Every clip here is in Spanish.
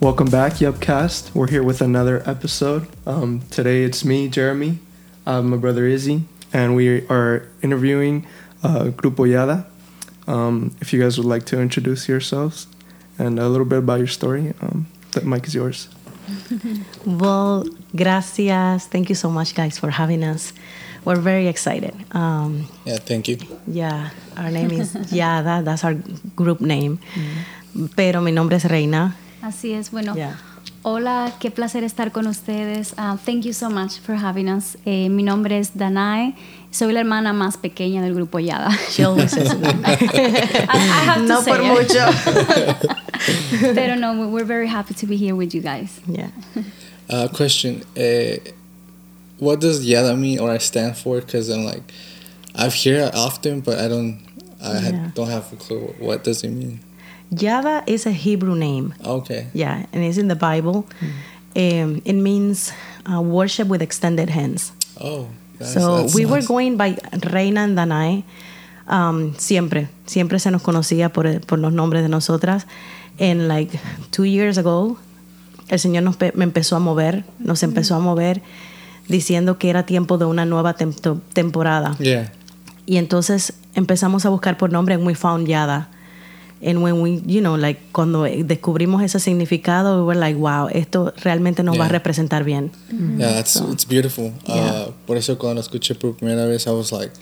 Welcome back, Yupcast. We're here with another episode. Um, today it's me, Jeremy, uh, my brother Izzy, and we are interviewing uh, Grupo Yada. Um, if you guys would like to introduce yourselves and a little bit about your story, um, the mic is yours. Well, gracias. Thank you so much, guys, for having us. We're very excited. Um, Yeah, thank you. yeah, our name is Yada. That's our group name. Pero mi nombre es Reina. Así es, bueno. Yeah. Hola, qué placer estar con ustedes. Uh, thank you so much for having us. Eh, mi nombre es Danae. Soy la hermana más pequeña del grupo Yada. She always says I, I have no say por it. mucho. Pero no, we're very happy to be here with you guys. yeah. Uh, question: uh, What does Yada mean or I stand for? Because I'm like, I've heard it often, but I don't, I had- Yeah. don't have a clue. What does it mean? Yada is a Hebrew name. Okay. Yeah, and it's in the Bible. Um, it means uh, worship with extended hands. Oh. That's, so that's we were going by Reina and Danae. Um, siempre, siempre se nos conocía por, por los nombres de nosotras. And like two years ago, el Señor nos me empezó a mover, nos empezó a mover diciendo que era tiempo de una nueva tem- temporada. Yeah. Y entonces empezamos a buscar por nombre and we found Yada. And when we, you know, like cuando descubrimos ese significado, we were like, wow, esto realmente nos va a Yeah. representar bien. Yeah, that's it's beautiful. Yeah. Uh, por eso cuando escuché por primera vez, I was like,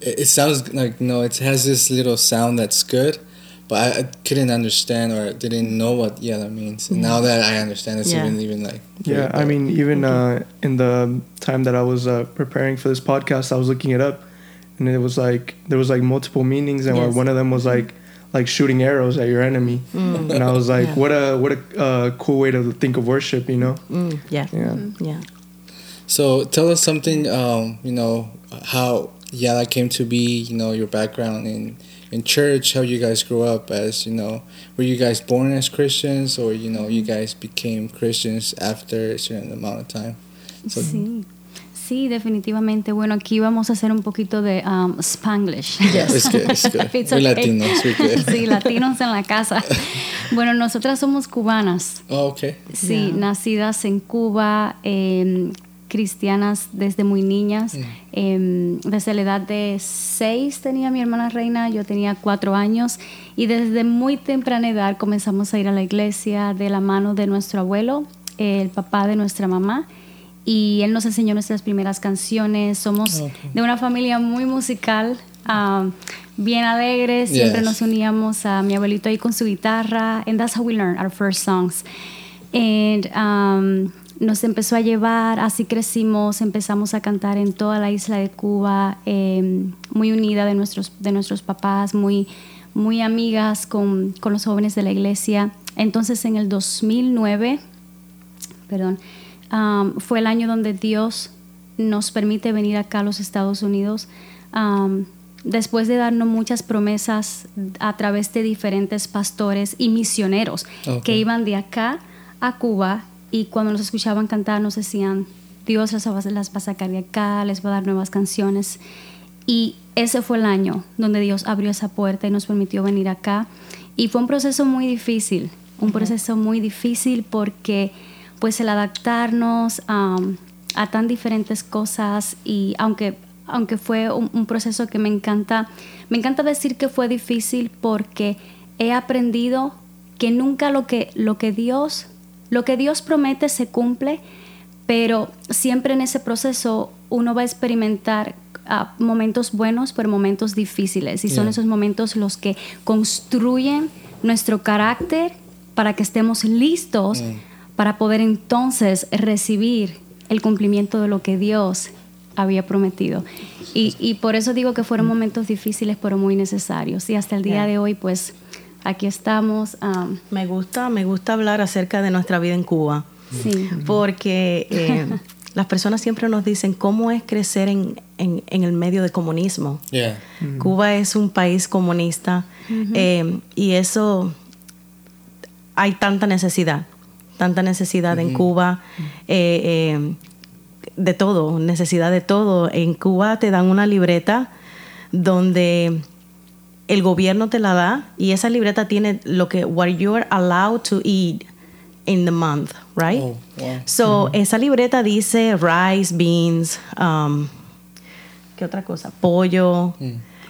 it, it sounds like no, it has this little sound that's good, but I, I couldn't understand or didn't know what Yada means. And now that I understand, it's Yeah. even even like Yeah, I mean, even uh, in the time that I was uh, preparing for this podcast, I was looking it up, and it was like there was like multiple meanings, and Yes. one of them was like like shooting arrows at your enemy, and I was like, Yeah. what a what a uh, cool way to think of worship, you know? Mm, yeah. Yeah. Yeah. So tell us something, um, you know, how Yala came to be, you know, your background in, in church, how you guys grew up as, you know, were you guys born as Christians or, you know, you guys became Christians after a certain amount of time? So, Sí. Sí, definitivamente. Bueno, aquí vamos a hacer un poquito de um, Spanglish. If it's We're okay. Latinos, sí, latinos en la casa. Bueno, nosotras somos cubanas. Oh, okay. Sí, Yeah. nacidas en Cuba, em, cristianas desde muy niñas. Em, desde la edad de seis tenía mi hermana Reina, yo tenía cuatro años y desde muy temprana edad comenzamos a ir a la iglesia de la mano de nuestro abuelo, el papá de nuestra mamá. Y él nos enseñó nuestras primeras canciones. Somos Ok. de una familia muy musical, um, bien alegre. Siempre Yes. nos uníamos a mi abuelito ahí con su guitarra. And that's how we learned our first songs. And um, nos empezó a llevar, así crecimos, empezamos a cantar en toda la isla de Cuba, em, muy unida de nuestros, de nuestros papás, muy, muy amigas con, con los jóvenes de la iglesia. Entonces en el 2009, perdón, um, fue el año donde Dios nos permite venir acá a los Estados Unidos. um, después de darnos muchas promesas a través de diferentes pastores y misioneros que iban de acá a Cuba y cuando nos escuchaban cantar nos decían, Dios las va, las va a sacar de acá, les va a dar nuevas canciones. Y ese fue el año donde Dios abrió esa puerta y nos permitió venir acá. Y fue un proceso muy difícil, un proceso muy difícil porque pues el adaptarnos a tan diferentes cosas y aunque, aunque fue un, un proceso que me encanta, me encanta decir que fue difícil porque he aprendido que nunca lo que, lo que Dios, lo que Dios promete se cumple, pero siempre en ese proceso uno va a experimentar ah, momentos buenos, pero momentos difíciles. Y son esos momentos los que construyen nuestro carácter para que estemos listos para poder entonces recibir el cumplimiento de lo que Dios había prometido. Y, y por eso digo que fueron momentos difíciles, pero muy necesarios. Y hasta el día de hoy, pues aquí estamos. am, Me gusta, me gusta hablar acerca de nuestra vida en Cuba. sí. Porque eh, las personas siempre nos dicen cómo es crecer en, en- en el medio de comunismo. Yeah. Cuba es un país comunista eh, y eso hay tanta necesidad, tanta necesidad en Cuba eh, eh, de todo, necesidad de todo. En Cuba te dan una libreta donde el gobierno te la da y esa libreta tiene lo que what you're allowed to eat in the month, right? Oh. So, esa libreta dice rice, beans, um, ¿qué otra cosa? Pollo,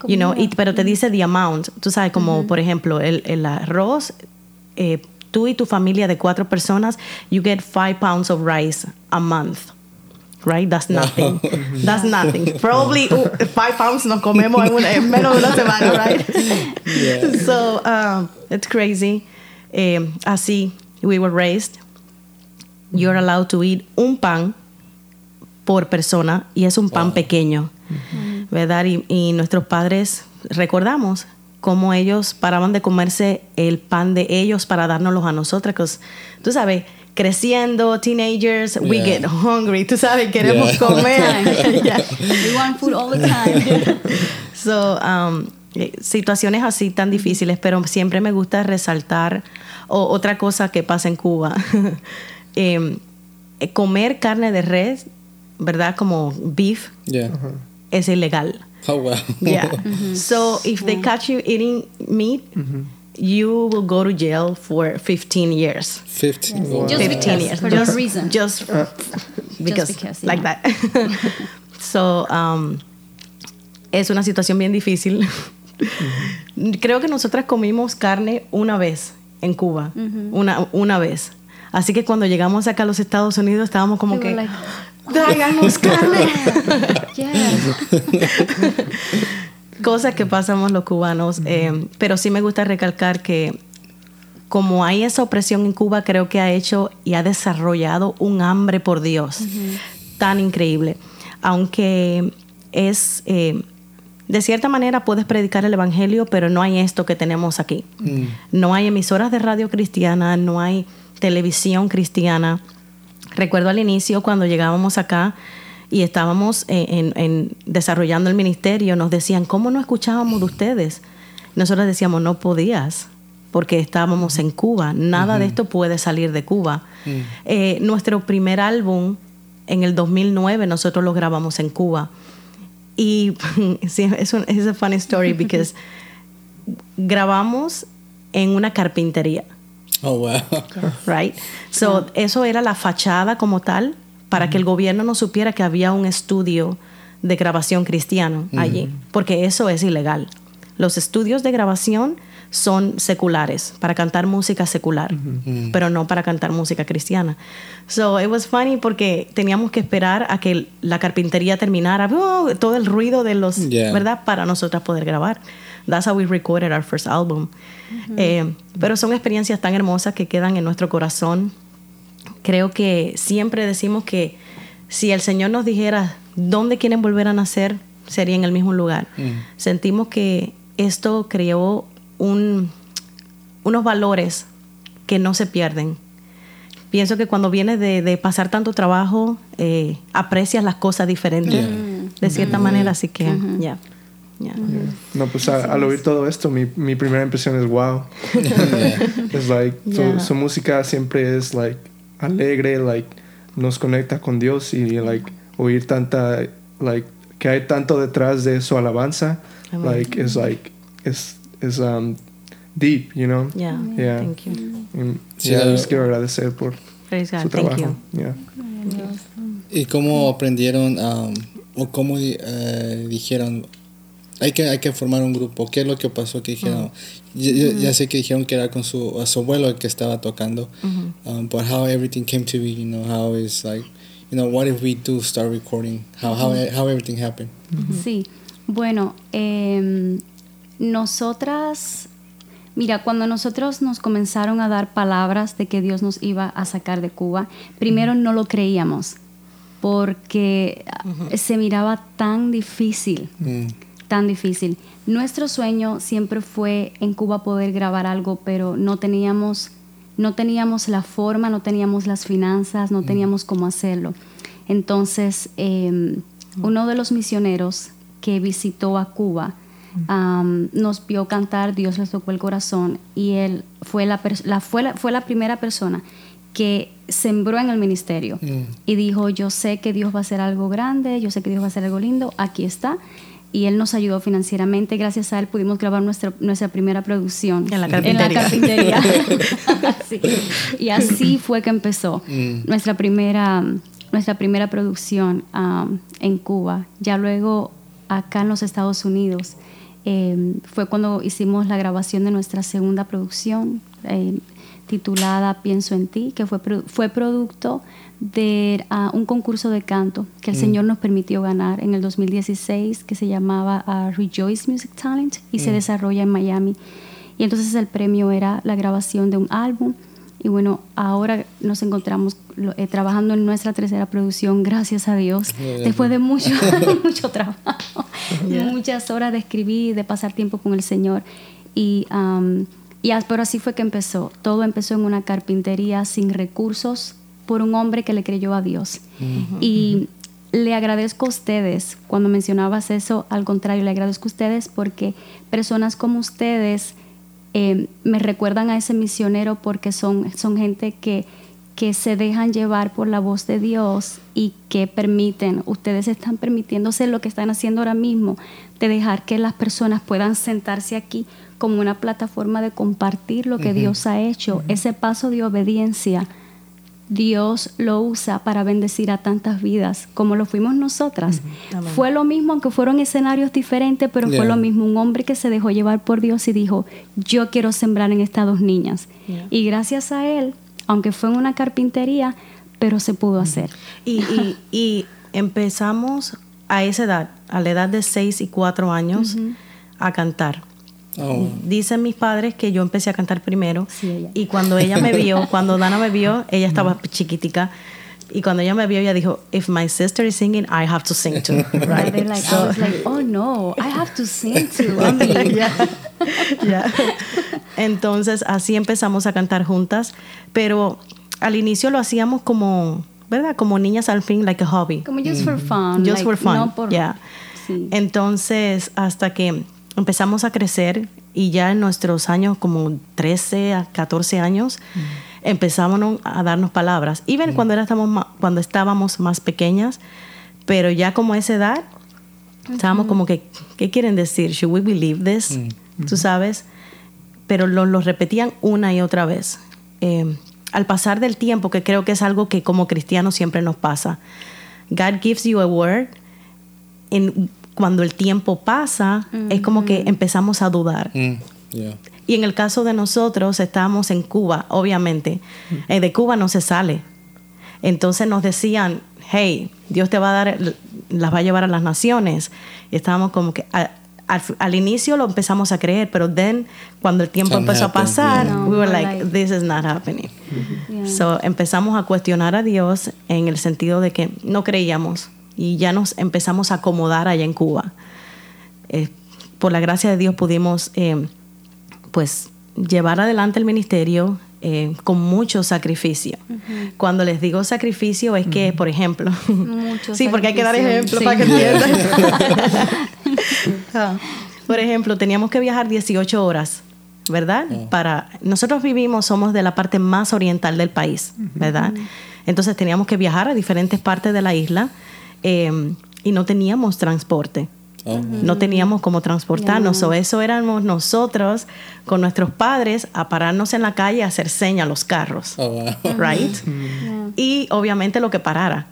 you know, y- pero te dice the amount. Tú sabes, como por ejemplo, el, el arroz, eh, tú y tu familia de cuatro personas, you get five pounds of rice a month. Right? That's nothing. That's nothing. Probably uh, five pounds nos comemos en, una- en menos de una semana, right? Yeah. So, um, it's crazy. Eh, así, we were raised. You're allowed to eat un pan por persona y es un pan pequeño, ¿verdad? Y, y nuestros padres, recordamos cómo ellos paraban de comerse el pan de ellos para dárnoslos a nosotras, que tú sabes, creciendo, teenagers, we get hungry, tú sabes, queremos Yeah. comer. Yeah. We want food all the time. So, um, eh, situaciones así tan difíciles, pero siempre me gusta resaltar o- otra cosa que pasa en Cuba. Em, eh, comer carne de res, ¿verdad? Como beef, Yeah. es ilegal. Oh wow. Yeah. So, if they catch you eating meat, you will go to jail for 15 years. Fifteen. Yes. Wow. Just 15 because, years. for just, no reason. Just because, because, like that. so, um, es una situación bien difícil. Creo que nosotras comimos carne una vez en Cuba, una, una vez. Así que cuando llegamos acá a los Estados Unidos estábamos como We que, were like, tráiganos carne. yeah. Cosas que pasamos los cubanos. eh, pero sí me gusta recalcar que como hay esa opresión en Cuba, creo que ha hecho y ha desarrollado un hambre por Dios tan increíble. Aunque es, eh, de cierta manera puedes predicar el Evangelio, pero no hay esto que tenemos aquí. No hay emisoras de radio cristiana, no hay televisión cristiana. Recuerdo al inicio cuando llegábamos acá y estábamos eh, en, en desarrollando el ministerio, nos decían, ¿cómo no escuchábamos de ustedes? Nosotros decíamos, no podías, porque estábamos en Cuba. Nada de esto puede salir de Cuba. Eh, nuestro primer álbum, en el 2009, nosotros lo grabamos en Cuba. Y sí, es un es a funny story because grabamos en una carpintería Oh wow. right? So, eso era la fachada como tal para que el gobierno no supiera que había un estudio de grabación cristiano allí, porque eso es ilegal. Los estudios de grabación son seculares, para cantar música secular, pero no para cantar música cristiana. So it was funny porque teníamos que esperar a que la carpintería terminara, ¡oh! todo el ruido de los, Yeah. ¿verdad? Para nosotras poder grabar. That's how we recorded our first album. Eh, pero son experiencias tan hermosas que quedan en nuestro corazón. Creo que siempre decimos que si el Señor nos dijera dónde quieren volver a nacer, sería en el mismo lugar. Sentimos que esto creó un, unos valores que no se pierden. Pienso que cuando vienes de, de pasar tanto trabajo, eh, aprecias las cosas diferentes, Yeah. de cierta manera, así que, ya. Ya. No, pues a- al oír todo esto, mi, mi primera impresión es wow. es like, su, Yeah. su música siempre es like alegre, like nos conecta con Dios y like oír tanta, like que hay tanto detrás de su alabanza, Amén. like is like is is um deep, you know. Yeah, Yeah. thank you. Y, Sí, yeah, les quiero agradecer por Praise God, su thank trabajo. you. Yeah. ¿Y cómo aprendieron um, o cómo eh, dijeron hay que hay que formar un grupo? ¿Qué es lo que pasó que dijeron? Ya, ya- ya sé que dijeron que era con su, a su abuelo el que estaba tocando, um, but how everything came to be, you know, how is like, you know, what if we do start recording? How how how everything happened? Sí, bueno, em, nosotras, mira, cuando nosotros nos comenzaron a dar palabras de que Dios nos iba a sacar de Cuba, primero no lo creíamos porque ah, se miraba tan difícil, Mm. Tan difícil. Nuestro sueño siempre fue en Cuba poder grabar algo, pero no teníamos, no teníamos la forma, no teníamos las finanzas, no teníamos cómo hacerlo. Entonces, eh, uno de los misioneros que visitó a Cuba am, nos vio cantar, Dios les tocó el corazón y él fue la, fue la, fue la primera persona que sembró en el ministerio Mm. y dijo, yo sé que Dios va a hacer algo grande, yo sé que Dios va a hacer algo lindo, aquí está. Y él nos ayudó financieramente. Gracias a él pudimos grabar nuestra, nuestra primera producción. En la carpintería. Sí. Y así fue que empezó Mm. nuestra, primera, nuestra primera producción um, en Cuba. Ya luego acá en los Estados Unidos eh, fue cuando hicimos la grabación de nuestra segunda producción eh, titulada Pienso en ti, que fue, produ- fue producto de ah, un concurso de canto que el Señor nos permitió ganar en el 2016 que se llamaba ah, Rejoice Music Talent y se desarrolla en Miami. Y entonces el premio era la grabación de un álbum. Y bueno, ahora nos encontramos eh, trabajando en nuestra tercera producción, gracias a Dios, después de mucho, mucho trabajo, muchas horas de escribir, de pasar tiempo con el Señor. Y, am, y as- pero así fue que empezó. Todo empezó en una carpintería sin recursos por un hombre que le creyó a Dios. Y le agradezco a ustedes, cuando mencionabas eso, al contrario, le agradezco a ustedes porque personas como ustedes eh, me recuerdan a ese misionero porque son, son gente que, que se dejan llevar por la voz de Dios y que permiten, ustedes están permitiéndose lo que están haciendo ahora mismo, de dejar que las personas puedan sentarse aquí como una plataforma de compartir lo que Dios ha hecho, ese paso de obediencia. Dios lo usa para bendecir a tantas vidas como lo fuimos nosotras. Fue lo mismo, aunque fueron escenarios diferentes, pero Yeah. fue lo mismo. Un hombre que se dejó llevar por Dios y dijo, yo quiero sembrar en estas dos niñas. Yeah. Y gracias a él, aunque fue en una carpintería, pero se pudo hacer. Y, y- y empezamos a esa edad, a la edad de 6 y 4 años, a cantar. Oh. Dicen mis padres que yo empecé a cantar primero Sí, ella. y cuando ella me vio, cuando Dana me vio, ella estaba chiquitica y cuando ella me vio ella dijo, if my sister is singing, I have to sing too, right? They're like, I So- was like, oh no, I have to sing too. I mean, Ya, ya. Entonces así empezamos a cantar juntas, pero al inicio lo hacíamos como, ¿verdad? Como niñas al fin, like a hobby. como just for fun. Just like, for fun. No por, yeah. sí. Entonces, hasta que empezamos a crecer y ya en nuestros años, como 13 a 14 años, empezamos a darnos palabras. Even cuando, éramos cuando estábamos más pequeñas, pero ya como a esa edad, estábamos como que, ¿qué quieren decir? ¿Should we believe this? Tú sabes. Pero lo, lo repetían una y otra vez. Eh, al pasar del tiempo, que creo que es algo que como cristianos siempre nos pasa. God gives you a word en, cuando el tiempo pasa, es como que empezamos a dudar. Mm. Yeah. Y en el caso de nosotros, estábamos en Cuba, obviamente. Eh, de Cuba no se sale. Entonces nos decían, hey, Dios te va a dar, las va a llevar a las naciones. Y estábamos como que, a- al, al inicio lo empezamos a creer, pero then, cuando el tiempo Time empezó a happened, pasar, yeah. No, we were like- this is not happening. Yeah. So empezamos a cuestionar a Dios en el sentido de que no creíamos y ya nos empezamos a acomodar allá en Cuba. Eh, por la gracia de Dios pudimos eh, pues llevar adelante el ministerio eh, con mucho sacrificio. Cuando les digo sacrificio es que, por ejemplo, Mucho sí, porque hay que dar ejemplos sí. para que entiendan. Ah, por ejemplo, teníamos que viajar 18 horas, ¿verdad? Para nosotros vivimos, somos de la parte más oriental del país, ¿verdad? Entonces teníamos que viajar a diferentes partes de la isla eh, y no teníamos transporte. Oh. No teníamos cómo transportarnos, Ya. o eso éramos nosotros con nuestros padres a pararnos en la calle a hacer señas a los carros, Oh, wow. right? Y obviamente lo que parara.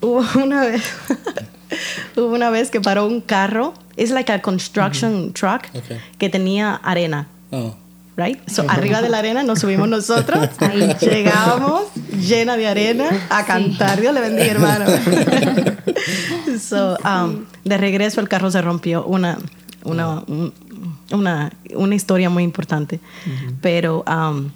Hubo una vez, hubo una vez que paró un carro, es like a construction truck Okay. que tenía arena, Oh. Right? So, arriba de la arena nos subimos nosotros, Ahí. llegábamos llena de arena a cantar. Dios le bendiga, hermano. so, um, de regreso el carro se rompió. Una, una, un- una, una historia muy importante. Pero um,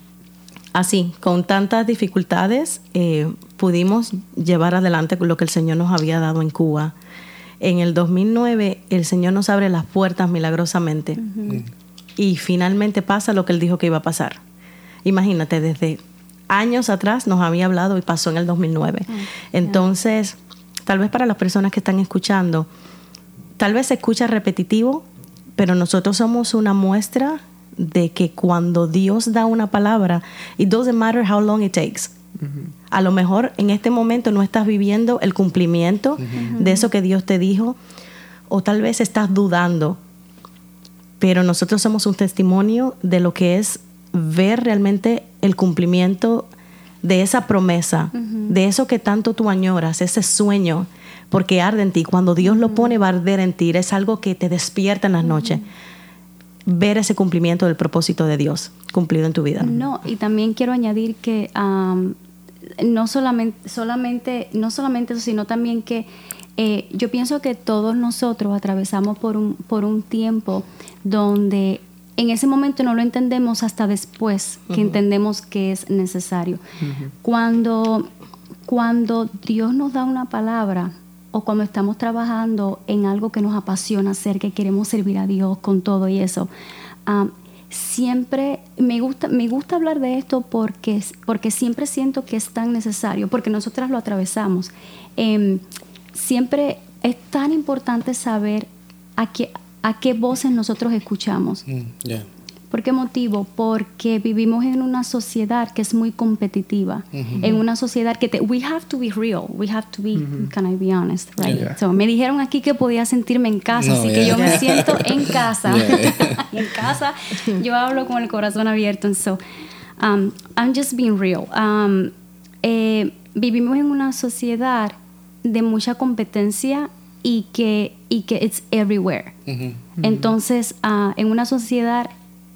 así, con tantas dificultades, eh, pudimos llevar adelante lo que el Señor nos había dado en Cuba. En el 2009, el Señor nos abre las puertas milagrosamente. Y finalmente pasa lo que Él dijo que iba a pasar. Imagínate, desde años atrás nos había hablado y pasó en el 2009. Entonces, tal vez para las personas que están escuchando, tal vez se escucha repetitivo, pero nosotros somos una muestra de que cuando Dios da una palabra, it doesn't matter how long it takes. A lo mejor en este momento no estás viviendo el cumplimiento de eso que Dios te dijo, o tal vez estás dudando, pero nosotros somos un testimonio de lo que es ver realmente el cumplimiento de esa promesa, de eso que tanto tú añoras, ese sueño, porque arde en ti. Cuando Dios lo pone, va a arder en ti. Es algo que te despierta en las noches. Ver ese cumplimiento del propósito de Dios cumplido en tu vida. No, y también quiero añadir que no solamente, solamente, no solamente eso, sino también que eh, yo pienso que todos nosotros atravesamos por un, por un tiempo donde en ese momento no lo entendemos hasta después que entendemos que es necesario. Cuando, cuando Dios nos da una palabra o cuando estamos trabajando en algo que nos apasiona hacer, que queremos servir a Dios con todo y eso, ah, siempre me gusta, me gusta hablar de esto porque, porque siempre siento que es tan necesario, porque nosotras lo atravesamos. Em, siempre es tan importante saber a qué, a qué voces nosotros escuchamos. Mm, yeah. ¿Por qué motivo? Porque vivimos en una sociedad que es muy competitiva, en una sociedad que te, we have to be real, we have to be, can I be honest, right? Yeah. So, me dijeron aquí que podía sentirme en casa, No, así que yo me siento en casa, en casa, yo hablo con el corazón abierto, and so um, I'm just being real. Um, eh, vivimos en una sociedad de mucha competencia y que, y que it's everywhere. Entonces, ah, en una sociedad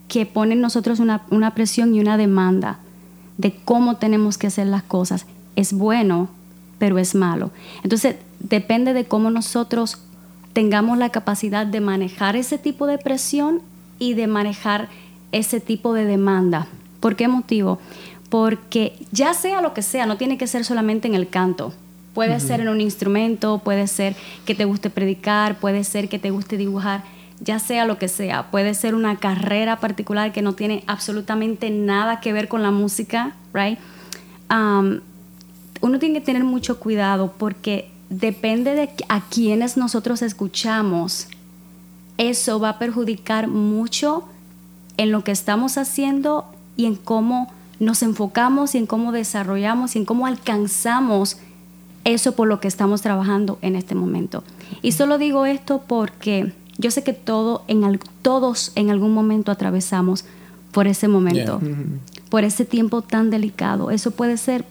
que pone en nosotros una, una presión y una demanda de cómo tenemos que hacer las cosas, es bueno, pero es malo. Entonces, depende de cómo nosotros tengamos la capacidad de manejar ese tipo de presión y de manejar ese tipo de demanda. ¿Por qué motivo? Porque ya sea lo que sea, no tiene que ser solamente en el canto. Puede ser en un instrumento, puede ser que te guste predicar, puede ser que te guste dibujar, ya sea lo que sea. Puede ser una carrera particular que no tiene absolutamente nada que ver con la música, right? Um, uno tiene que tener mucho cuidado porque depende de a quienes nosotros escuchamos, eso va a perjudicar mucho en lo que estamos haciendo y en cómo nos enfocamos y en cómo desarrollamos y en cómo alcanzamos eso por lo que estamos trabajando en este momento. Y solo digo esto porque yo sé que todo en al- todos en algún momento atravesamos por ese momento, por ese tiempo tan delicado. Eso puede ser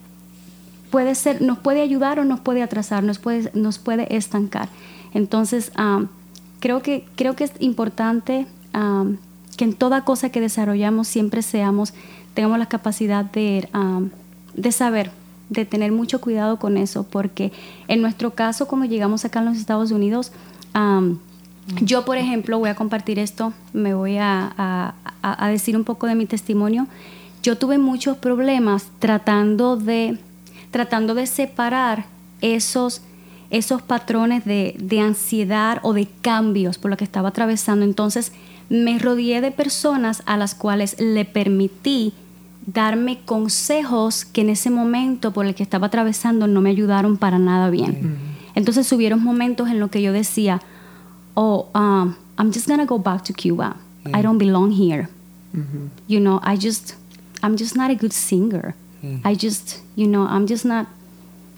puede ser, nos puede ayudar o nos puede atrasar, nos puede, nos puede estancar. Entonces, am, creo, que, creo que es importante am, que en toda cosa que desarrollamos siempre seamos, tengamos la capacidad de, am, de saber, de tener mucho cuidado con eso, porque en nuestro caso, cuando llegamos acá en los Estados Unidos, yo, por ejemplo, voy a compartir esto, me voy a, a- a- a decir un poco de mi testimonio. Yo tuve muchos problemas tratando de, tratando de separar esos, esos patrones de, de ansiedad o de cambios por lo que estaba atravesando. Entonces, me rodeé de personas a las cuales le permití darme consejos que en ese momento por el que estaba atravesando no me ayudaron para nada bien. Entonces hubieron momentos en los que yo decía, oh, um, I'm just gonna go back to Cuba. I don't belong here. You know, I just, I'm just not a good singer. I just, you know, I'm just not,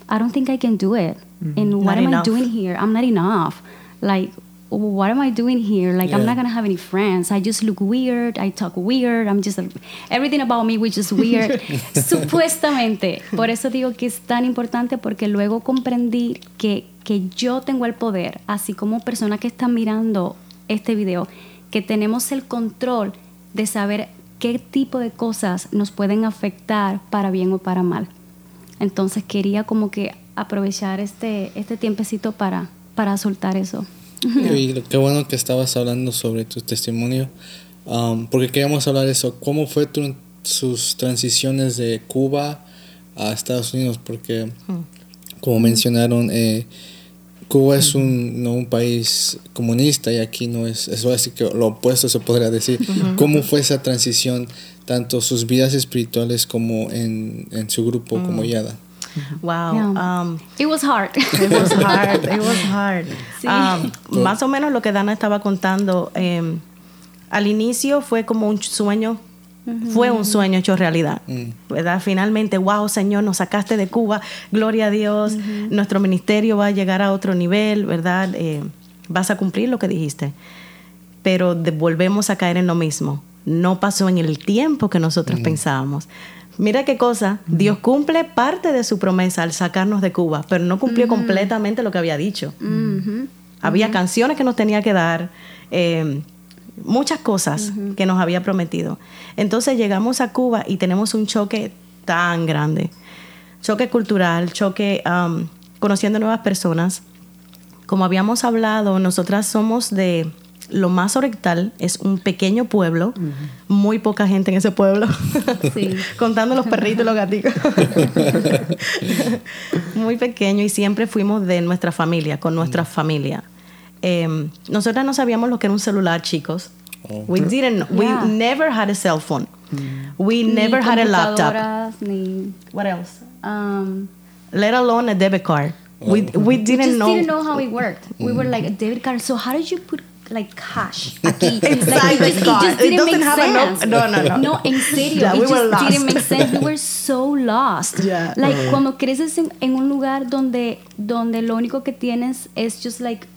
I don't think I can do it. And what Not am enough. I doing here? I'm not enough. Like, what am I doing here? Like, I'm Yeah. not gonna have any friends. I just look weird. I talk weird. I'm just, everything about me was just weird. Supuestamente. Por eso digo que es tan importante porque luego comprendí que, que yo tengo el poder, así como persona que está mirando este video, que tenemos el control de saber qué tipo de cosas nos pueden afectar para bien o para mal. Entonces quería como que aprovechar este, este tiempecito para, para soltar eso. Y lo- qué bueno que estabas hablando sobre tu testimonio, um, porque queríamos hablar de eso. ¿Cómo fue tu- sus transiciones de Cuba a Estados Unidos? Porque, como mencionaron, eh, Cuba es un, no un país comunista y aquí no es, eso así que lo opuesto se podría decir. ¿Cómo fue esa transición, tanto sus vidas espirituales como en, en su grupo como Yada? Wow. Yeah. um, It was hard. It was hard, it was hard. Sí. Um, más o menos lo que Dana estaba contando, em, al inicio fue como un sueño, fue un sueño hecho realidad, ¿verdad? Finalmente, wow, Señor, nos sacaste de Cuba, gloria a Dios, nuestro ministerio va a llegar a otro nivel, ¿verdad? Eh, vas a cumplir lo que dijiste. Pero volvemos a caer en lo mismo. No pasó en el tiempo que nosotros pensábamos. Mira qué cosa, Dios cumple parte de su promesa al sacarnos de Cuba, pero no cumplió completamente lo que había dicho. Había canciones que nos tenía que dar, eh, muchas cosas que nos había prometido. Entonces llegamos a Cuba y tenemos un choque tan grande. Choque cultural, choque um, conociendo nuevas personas. Como habíamos hablado, nosotras somos de lo más oriental, es un pequeño pueblo, muy poca gente en ese pueblo, Sí. contando los perritos y los gatitos. muy pequeño y siempre fuimos de nuestra familia, con nuestra familia. Eh, nosotras no sabíamos lo que era un celular, chicos. We didn't. We Yeah. never had a cell phone. We Ni never had a laptop. Ni, What else? um, Let alone a debit card. We we we didn't know. didn't know how it worked. We were like a debit card. So how did you put like cash? Aquí? Like, Exactly, it, just, it just It didn't doesn't make sense. no, no, no. No, en serio. Yeah, it we were just didn't lost. make sense. We were so lost. Yeah. Like cuando creces en, en un lugar donde donde lo único que tienes es just like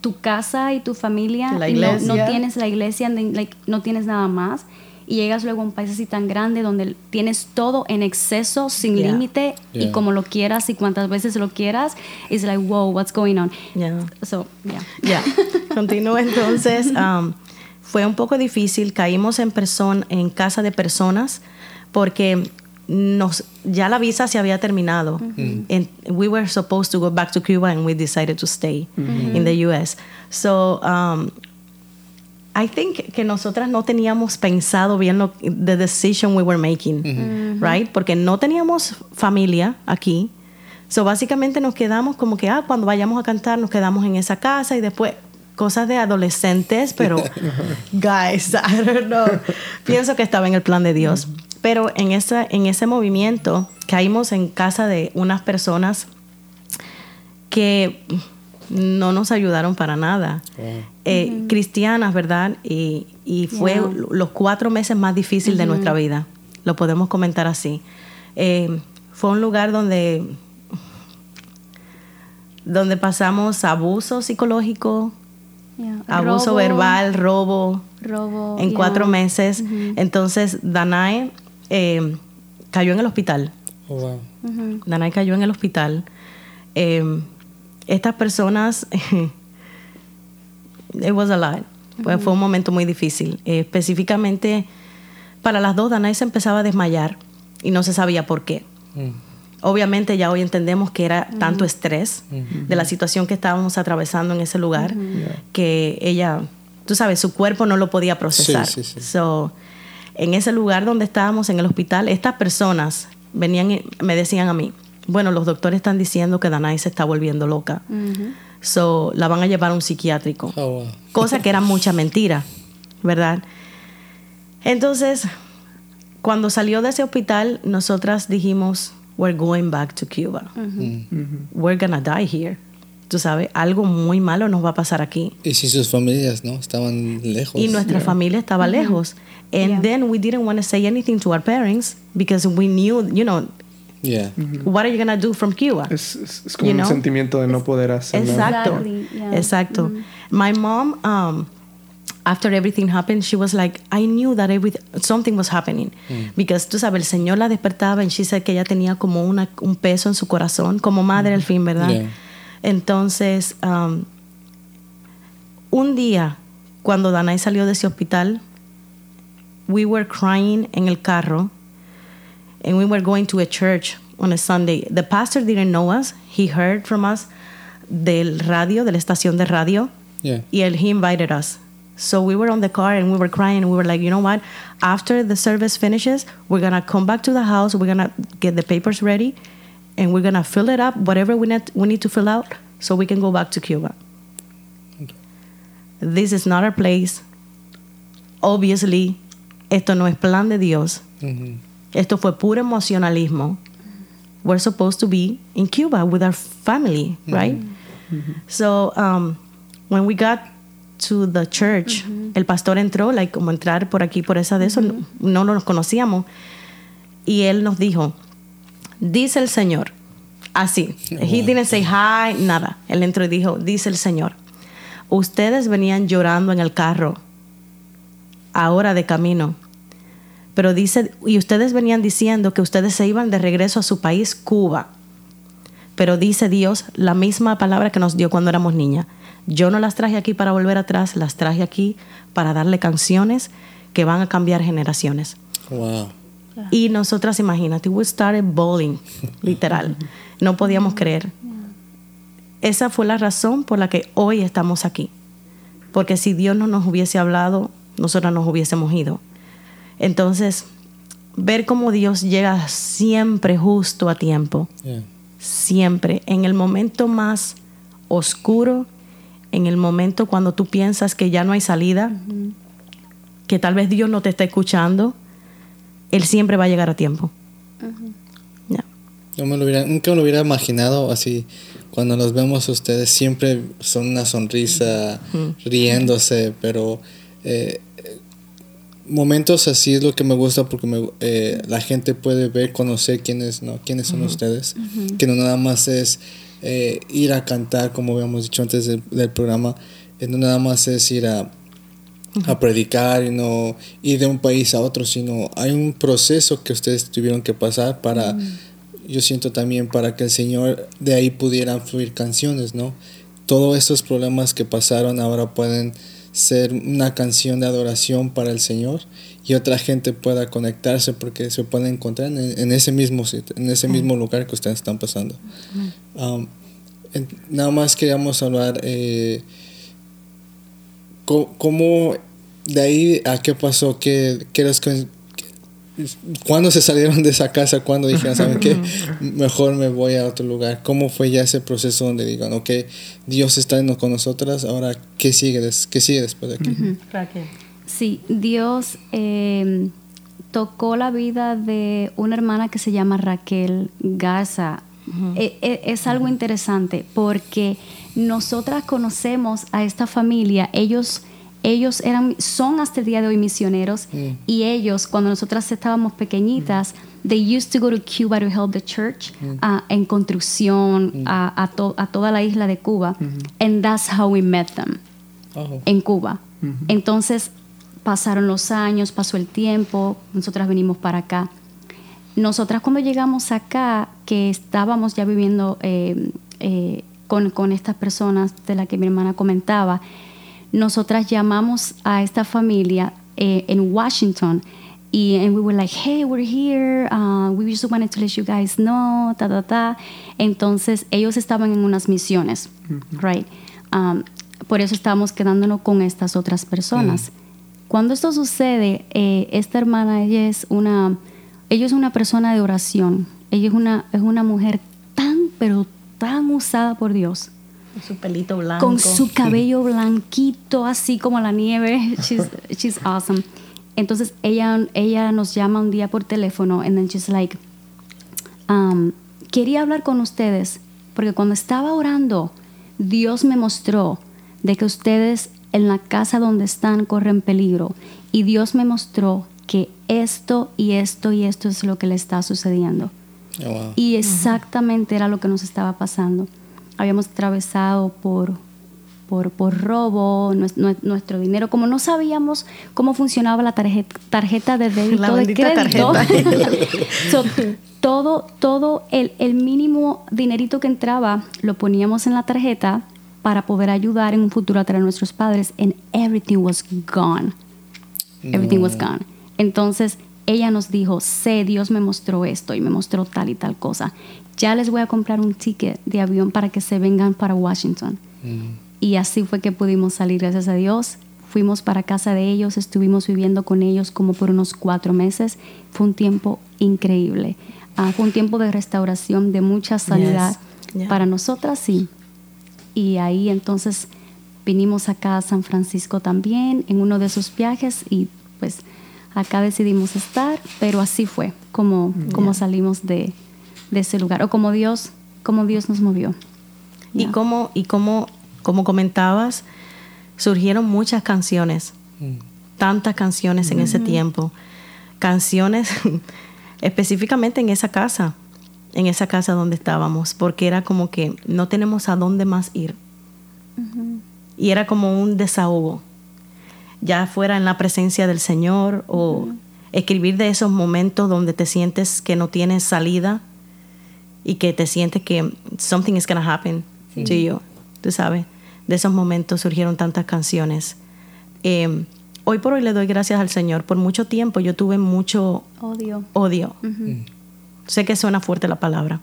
tu casa y tu familia La y no, no iglesia. tienes la iglesia and then, like no tienes nada más y llegas luego a un país así tan grande donde tienes todo en exceso sin Yeah. límite y Yeah. como lo quieras y cuantas veces lo quieras it's like wow what's going on Yeah. so yeah Ya, continúo entonces. um, fue un poco difícil, caímos en, person- en casa de personas porque nos, ya la visa se había terminado. And we were supposed to go back to Cuba and we decided to stay in the US. So, um, I think que nosotras no teníamos pensado bien lo, the decision we were making, right? Porque no teníamos familia aquí. So básicamente nos quedamos como que, ah, cuando vayamos a cantar nos quedamos en esa casa y después cosas de adolescentes, pero guys, I don't know. Pienso que estaba en el plan de Dios. Pero en ese, en ese movimiento caímos en casa de unas personas que no nos ayudaron para nada. Eh, Cristianas, ¿verdad? Y, y fue Yeah. los cuatro meses más difíciles de nuestra vida. Lo podemos comentar así. Eh, fue un lugar donde, donde pasamos abuso psicológico, Yeah. abuso Robo, verbal, robo, robo en yeah. cuatro meses. Entonces, Danae eh, cayó en el hospital. Oh, wow. Danay cayó en el hospital. Eh, estas personas, it was a lot. Fue, fue un momento muy difícil. Eh, específicamente, para las dos, Danay se empezaba a desmayar y no se sabía por qué. Obviamente ya hoy entendemos que era tanto estrés de la situación que estábamos atravesando en ese lugar que ella, tú sabes, su cuerpo no lo podía procesar. Sí, sí, sí. So, en ese lugar donde estábamos en el hospital, estas personas venían y me decían a mí, bueno, los doctores están diciendo que Danai se está volviendo loca. So, la van a llevar a un psiquiátrico. Oh, wow. Cosa que era mucha mentira, ¿verdad? Entonces, cuando salió de ese hospital, nosotras dijimos, we're going back to Cuba. We're gonna die here. Tú sabes, algo muy malo nos va a pasar aquí. Y si sus familias, ¿no? Estaban lejos. Y nuestra familia estaba lejos. And Yeah. then we didn't want to say anything to our parents because we knew, you know, Yeah. what are you going to do from Cuba? Es, es- es como You un know? sentimiento de no poder hacer nada. Exacto. Exactly, yeah. Exacto. My mom, um, after everything happened, she was like, I knew that everything, something was happening. Because tú sabes, el Señor la despertaba y she said que ella tenía como una, un peso en su corazón, como madre al fin, ¿verdad? Yeah. Entonces, um, un día, cuando Danai salió de ese hospital, we were crying en el carro and we were going to a church on a Sunday. The pastor didn't know us. He heard from us del radio, de la estación de radio, Yeah. y he invited us. So we were on the car and we were crying and we were like, you know what? After the service finishes, we're gonna come back to the house. We're gonna get the papers ready, and we're gonna fill it up, whatever we need we need to fill out, so we can go back to Cuba. Okay. This is not our place. Obviously, esto no es plan de Dios. Mhm. Esto fue puro emocionalismo. We're supposed to be in Cuba with our family, right? So, um, when we got to the church, el pastor entró, like, como entrar por aquí, por esa de eso, no, no nos conocíamos. Y él nos dijo, dice el Señor, así. He didn't say hi, nada. Él entró y dijo, dice el Señor, ustedes venían llorando en el carro, ahora de camino. Pero dice, y ustedes venían diciendo que ustedes se iban de regreso a su país, Cuba. Pero dice Dios la misma palabra que nos dio cuando éramos niñas. Yo no las traje aquí para volver atrás, las traje aquí para darle canciones que van a cambiar generaciones. Wow. Y nosotras, imagínate, we started bowling, literal. No podíamos creer. Esa fue la razón por la que hoy estamos aquí. Porque si Dios no nos hubiese hablado, nosotras nos hubiésemos ido. Entonces, ver cómo Dios llega siempre justo a tiempo, Yeah. siempre, en el momento más oscuro, en el momento cuando tú piensas que ya no hay salida, que tal vez Dios no te está escuchando, Él siempre va a llegar a tiempo. Ya. Yo me lo hubiera, nunca me lo hubiera imaginado así. Cuando los vemos a ustedes siempre son una sonrisa, riéndose, pero eh, momentos así es lo que me gusta porque me, eh, la gente puede ver, conocer quiénes, ¿no? quiénes son ustedes. Que no nada más es eh, ir a cantar, como habíamos dicho antes del, del programa, eh, no nada más es ir a, a predicar y no ir de un país a otro, sino hay un proceso que ustedes tuvieron que pasar para, yo siento también para que el Señor de ahí pudieran fluir canciones, ¿no? Todos estos problemas que pasaron ahora pueden ser una canción de adoración para el Señor y otra gente pueda conectarse porque se pueden encontrar en, en ese mismo sitio, en ese mismo lugar que ustedes están pasando. Um, en- nada más queríamos hablar eh, cómo de ahí a qué pasó, qué, qué las ¿Cuándo se salieron de esa casa? ¿Cuándo dijeron, saben qué? Mejor me voy a otro lugar. ¿Cómo fue ya ese proceso donde digan, ok, Dios está en- con nosotras, ahora qué sigue, des- qué sigue después de aquí? Sí, Dios eh, tocó la vida de una hermana que se llama Raquel Garza. Eh, eh, es algo interesante porque nosotras conocemos a esta familia, ellos, ellos eran, son hasta el día de hoy misioneros y ellos cuando nosotras estábamos pequeñitas, they used to go to Cuba to help the church ah, en construcción a, a to- a toda la isla de Cuba, and that's how we met them Oh, en Cuba. Entonces pasaron los años, pasó el tiempo, nosotras venimos para acá. Nosotras cuando llegamos acá, que estábamos ya viviendo eh, eh, con, con estas personas de las que mi hermana comentaba, nosotras llamamos a esta familia eh, en Washington y and we were like, hey, we're here, uh, we just wanted to let you guys know, ta, ta, ta. Entonces ellos estaban en unas misiones, right? Um, por eso estábamos quedándonos con estas otras personas. Cuando esto sucede, eh, esta hermana, ella es una, ella es una persona de oración. Ella es una, es una mujer tan, pero tan usada por Dios. Su pelito blanco. Con su cabello blanquito, así como la nieve. She's, she's awesome. Entonces ella, ella nos llama un día por teléfono and then she's like, um, quería hablar con ustedes porque cuando estaba orando, Dios me mostró de que ustedes en la casa donde están corren peligro y Dios me mostró que esto y esto y esto es lo que le está sucediendo. oh, wow. Y exactamente era lo que nos estaba pasando. Habíamos atravesado por, por, por robo, nues- nue- nuestro dinero, como no sabíamos cómo funcionaba la tarjeta, tarjeta de débito, La de crédito. So, todo todo el, el mínimo dinerito que entraba lo poníamos en la tarjeta para poder ayudar en un futuro a traer a nuestros padres, and everything was gone. Everything was gone. Entonces ella nos dijo, sé, Dios me mostró esto y me mostró tal y tal cosa. Ya les voy a comprar un ticket de avión para que se vengan para Washington. Y así fue que pudimos salir, gracias a Dios. Fuimos para casa de ellos, estuvimos viviendo con ellos como por unos cuatro meses. Fue un tiempo increíble. Ah, fue un tiempo de restauración, de mucha sanidad. Yeah. Para nosotras sí. Y ahí entonces vinimos acá a San Francisco también en uno de esos viajes y pues acá decidimos estar, pero así fue como, como salimos de, de ese lugar. O como Dios, como Dios nos movió. Y como, y como, como comentabas, surgieron muchas canciones, tantas canciones en ese tiempo. Canciones específicamente en esa casa, en esa casa donde estábamos, porque era como que no tenemos a dónde más ir. y era como un desahogo, ya fuera en la presencia del Señor o escribir de esos momentos donde te sientes que no tienes salida y que te sientes que something is going to happen to you, tú sabes. De esos momentos surgieron tantas canciones. Eh, hoy por hoy le doy gracias al Señor. Por mucho tiempo yo tuve mucho Odio. odio. Sé que suena fuerte la palabra,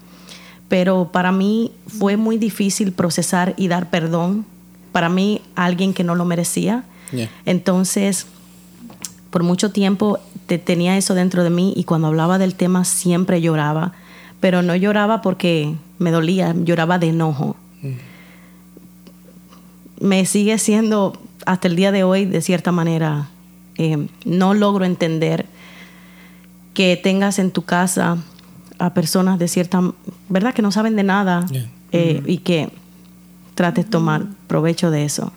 pero para mí fue muy difícil procesar y dar perdón para mí a alguien que no lo merecía. Yeah. Entonces, por mucho tiempo te- tenía eso dentro de mí y cuando hablaba del tema siempre lloraba, pero no lloraba porque me dolía, lloraba de enojo. Me sigue siendo hasta el día de hoy, de cierta manera, eh, no logro entender que tengas en tu casa a personas de cierta, ¿verdad? Que no saben de nada Yeah. eh, y que trates tomar provecho de eso,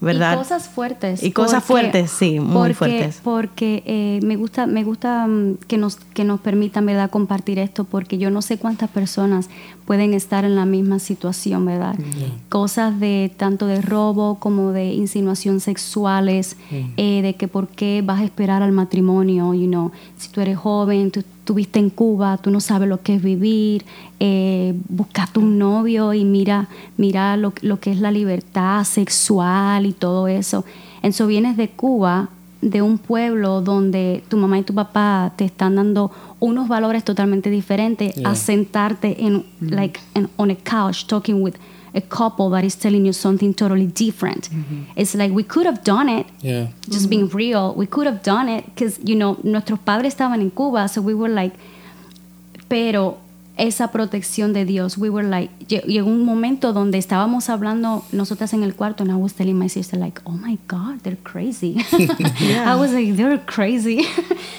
¿verdad? Y cosas fuertes. Y cosas fuertes, sí, muy porque- fuertes. Porque eh, me gusta, me gusta mm, que nos, que nos permitan, ¿verdad?, compartir esto, porque yo no sé cuántas personas pueden estar en la misma situación, ¿verdad? Cosas de tanto de robo como de insinuación sexuales, eh, de que por qué vas a esperar al matrimonio, you know, si tú eres joven, tú estuviste en Cuba, tú no sabes lo que es vivir, eh, buscaste un novio y mira, mira lo, lo que es la libertad sexual y todo eso. Eso vienes de Cuba, de un pueblo donde tu mamá y tu papá te están dando unos valores totalmente diferentes Yeah. a sentarte en like en- on a couch talking with a couple that is telling you something totally different. It's like we could have done it Yeah. just being real, we could have done it because, you know, nuestros padres estaban en Cuba, so we were like, pero esa protección de Dios, we were like, lle- llegó un momento donde estábamos hablando nosotras en el cuarto, and I was telling my sister like, oh my God, they're crazy. I was like, they're crazy.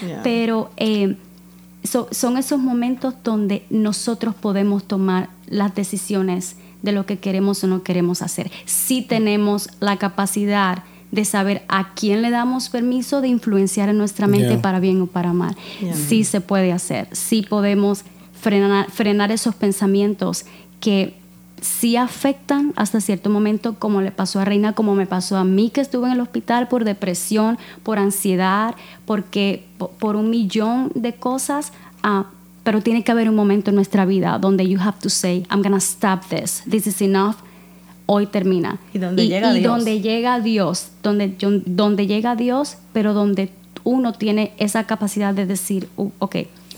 Yeah. Pero eh, so- son esos momentos donde nosotros podemos tomar las decisiones de lo que queremos o no queremos hacer. Si tenemos la capacidad de saber a quién le damos permiso de influenciar en nuestra mente Yeah. para bien o para mal. Yeah. Sí se puede hacer, sí podemos frenar, frenar esos pensamientos que sí afectan hasta cierto momento, como le pasó a Reina, como me pasó a mí que estuve en el hospital por depresión, por ansiedad, porque po- por un millón de cosas. ah, pero tiene que haber un momento en nuestra vida donde you have to say, I'm gonna stop this. This is enough. Hoy termina. Y donde llega y Dios. donde llega Dios, donde, donde llega Dios, pero donde uno tiene esa capacidad de decir, "Uh, ok,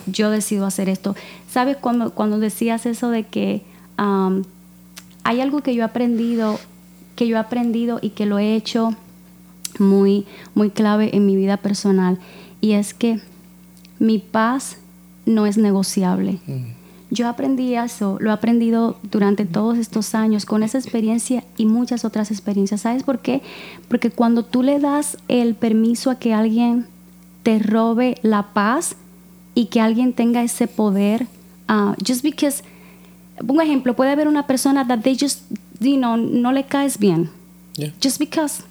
yo decido hacer esto. ¿Sabes cuando, cuando decías eso de que um, hay algo que yo he aprendido, que yo he aprendido y que lo he hecho muy, muy clave en mi vida personal? Y es que mi paz no es negociable. Yo aprendí eso, lo he aprendido durante todos estos años con esa experiencia y muchas otras experiencias. ¿Sabes por qué? Porque cuando tú le das el permiso a que alguien te robe la paz y que alguien tenga ese poder, ah, just because, un ejemplo, puede haber una persona that they just, you know, no le caes bien, Yeah. just because,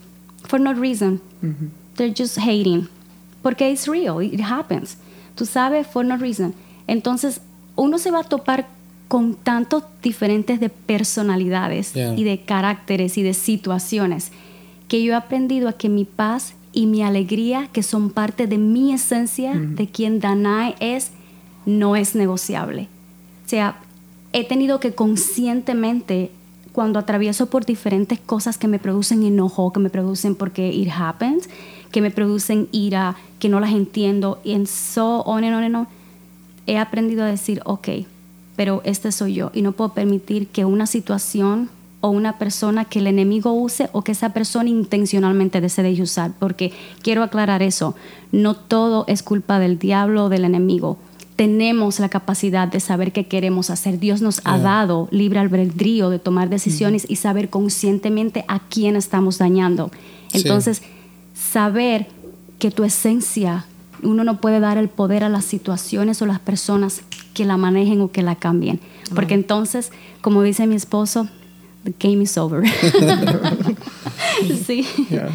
for no reason. They're just hating. Porque it's real, it happens. Tú sabes, for no reason. Entonces, uno se va a topar con tantos diferentes de personalidades Yeah. y de caracteres y de situaciones que yo he aprendido a que mi paz y mi alegría, que son parte de mi esencia, de quien Danai es, no es negociable. O sea, he tenido que conscientemente, cuando atravieso por diferentes cosas que me producen enojo, que me producen porque it happens, que me producen ira, que no las entiendo, y en so on and on and on, he aprendido a decir, ok, pero este soy yo y no puedo permitir que una situación o una persona que el enemigo use o que esa persona intencionalmente desee usar, porque quiero aclarar eso, no todo es culpa del diablo o del enemigo. Tenemos la capacidad de saber qué queremos hacer. Dios nos ha dado libre albedrío de tomar decisiones y saber conscientemente a quién estamos dañando. Sí. Saber que tu esencia, uno no puede dar el poder a las situaciones o las personas que la manejen o que la cambien. Porque entonces, como dice mi esposo, the game is over. sí. Yeah.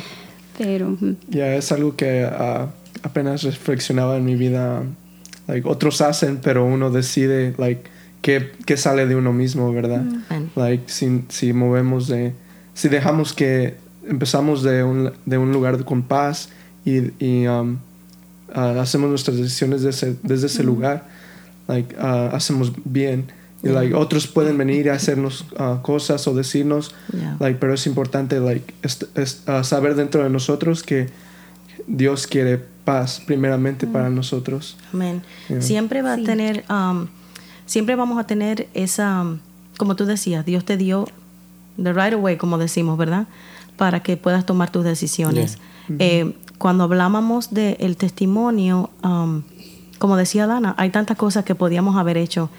Pero. Ya es algo que ah, apenas reflexionaba en mi vida. Like, otros hacen, pero uno decide like, qué, qué sale de uno mismo, ¿verdad? Amen. Like, si, si movemos de... Si dejamos que empezamos de un, de un lugar con paz y, y um, uh, hacemos nuestras decisiones desde, desde ese lugar, like, uh, hacemos bien. Y like, otros pueden venir y hacernos uh, cosas o decirnos, Yeah. like, pero es importante like, est- est- uh, saber dentro de nosotros que Dios quiere paz primeramente para nosotros. Amén. Yeah. Siempre va Sí. a tener, um, siempre vamos a tener esa, um, como tú decías, Dios te dio the right away, como decimos, ¿verdad? Para que puedas tomar tus decisiones. Eh, cuando hablábamos del testimonio, um, como decía Dana, hay tantas cosas que podíamos haber hecho,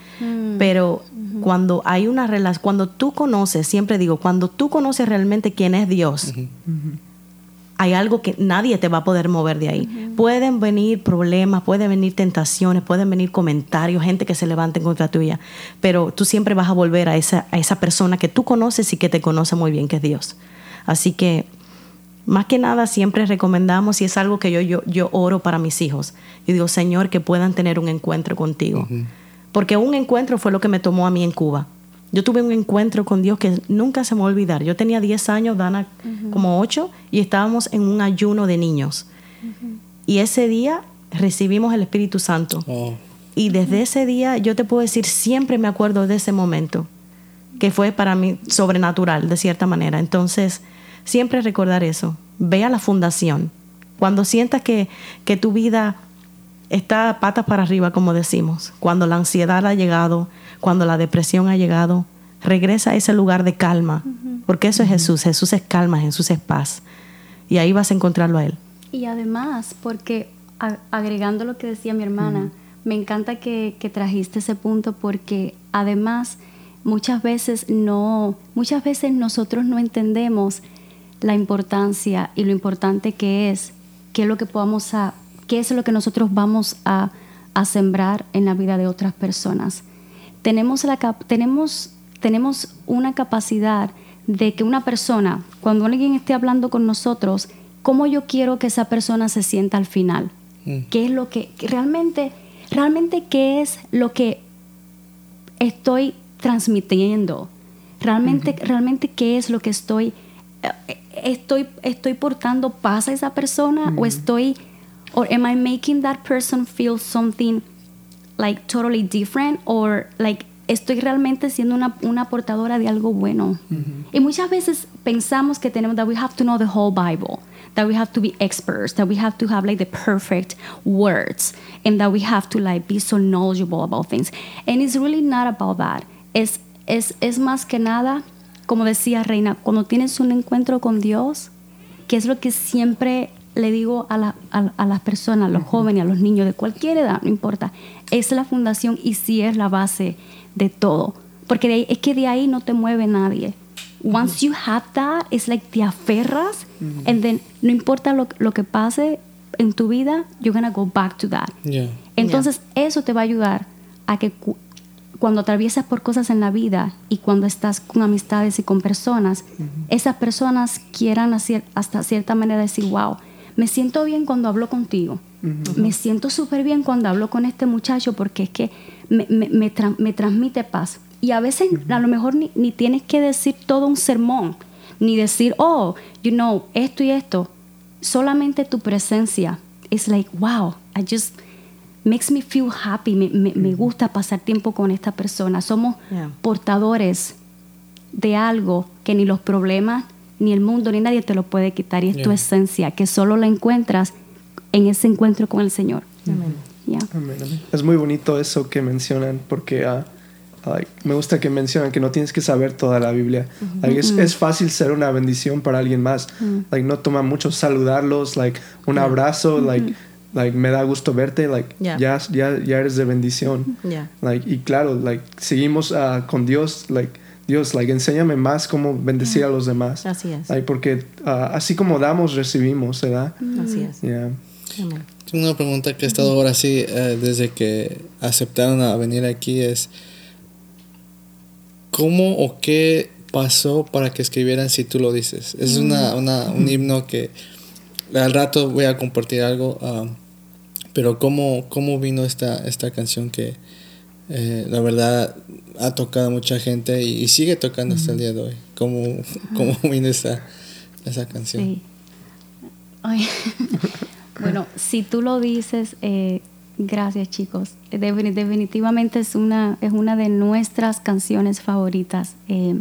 pero cuando hay una relación, cuando tú conoces, siempre digo, cuando tú conoces realmente quién es Dios, hay algo que nadie te va a poder mover de ahí. Pueden venir problemas, pueden venir tentaciones, pueden venir comentarios, gente que se levante en contra tuya, pero tú siempre vas a volver a esa, a esa persona que tú conoces y que te conoce muy bien, que es Dios. Así que, más que nada, siempre recomendamos, y es algo que yo, yo, yo oro para mis hijos. Yo digo, Señor, que puedan tener un encuentro contigo. Porque un encuentro fue lo que me tomó a mí en Cuba. Yo tuve un encuentro con Dios que nunca se me va a olvidar. Yo tenía 10 años, Dana como 8, y estábamos en un ayuno de niños. Y ese día recibimos el Espíritu Santo. Oh, Y desde ese día, yo te puedo decir, siempre me acuerdo de ese momento, que fue para mí sobrenatural, de cierta manera. Entonces, siempre recordar eso. Ve a la fundación. Cuando sientas que, que tu vida está patas para arriba, como decimos, cuando la ansiedad ha llegado, cuando la depresión ha llegado, regresa a ese lugar de calma, porque eso es Jesús. Jesús es calma, Jesús es paz. Y ahí vas a encontrarlo a Él. Y además, porque agregando lo que decía mi hermana, me encanta que, que trajiste ese punto porque además muchas veces no, muchas veces nosotros no entendemos la importancia y lo importante que es, qué es lo que podamos a, qué es lo que nosotros vamos a, a sembrar en la vida de otras personas. Tenemos, la, tenemos, tenemos una capacidad de que una persona, cuando alguien esté hablando con nosotros, cómo yo quiero que esa persona se sienta al final. ¿Qué es lo que, que realmente, realmente qué es lo que estoy transmitiendo? Realmente, realmente qué es lo que estoy, eh, estoy, estoy portando paz a esa persona o estoy, or am I making that person feel something like totally different or like estoy realmente siendo una, una portadora de algo bueno. Y muchas veces pensamos que tenemos that we have to know the whole Bible, that we have to be experts, that we have to have like the perfect words, and that we have to like be so knowledgeable about things. And it's really not about that. Es, es, es más que nada, como decía Reina, cuando tienes un encuentro con Dios, que es lo que siempre le digo a, la- a- a las personas, a los jóvenes, a los niños de cualquier edad, no importa, es la fundación y sí es la base de todo. Porque de ahí- es que de ahí no te mueve nadie. Once you have that, it's like te aferras, and then no importa lo, lo que pase en tu vida, you're gonna go back to that. yeah. Entonces, eso te va a ayudar a que cuando atraviesas por cosas en la vida y cuando estás con amistades y con personas, esas personas quieran hacer, hasta cierta manera decir, wow, me siento bien cuando hablo contigo. Me siento súper bien cuando hablo con este muchacho porque es que me, me- me tra- me transmite paz. Y a veces a lo mejor ni, ni tienes que decir todo un sermón, ni decir, oh, you know, esto y esto. Solamente tu presencia es like, wow, I just makes me feel happy. Me, me- me gusta pasar tiempo con esta persona. Somos Yeah. portadores de algo que ni los problemas, ni el mundo, ni nadie te lo puede quitar. Y es tu Yeah. esencia, que solo la encuentras en ese encuentro con el Señor. Yeah. Amén, amén. Es muy bonito eso que mencionan porque like, me gusta que mencionan que no tienes que saber toda la Biblia. Like, es, es fácil ser una bendición para alguien más. Like, no toma mucho saludarlos, like, un abrazo, like, like, me da gusto verte, like, Yeah. ya, ya, ya eres de bendición. Yeah. Like, y claro, like, seguimos ah, con Dios, like, Dios, like, enséñame más cómo bendecir a los demás. Así es. Like, porque ah, así como damos, recibimos, ¿verdad? Así es. Yeah. Tengo una pregunta que he estado ahora sí, eh, desde que aceptaron a venir aquí, es ¿cómo o qué pasó para que escribieran si tú lo dices? Es una, una- un himno que al rato voy a compartir algo, ah, pero ¿cómo, ¿cómo vino esta, esta canción que eh, la verdad ha tocado a mucha gente y, y sigue tocando hasta el día de hoy? ¿Cómo, cómo vino esa, esa canción. Sí. Ay. bueno, si tú lo dices, eh, gracias chicos. Defini- definitivamente es una, es una de nuestras canciones favoritas. Eh,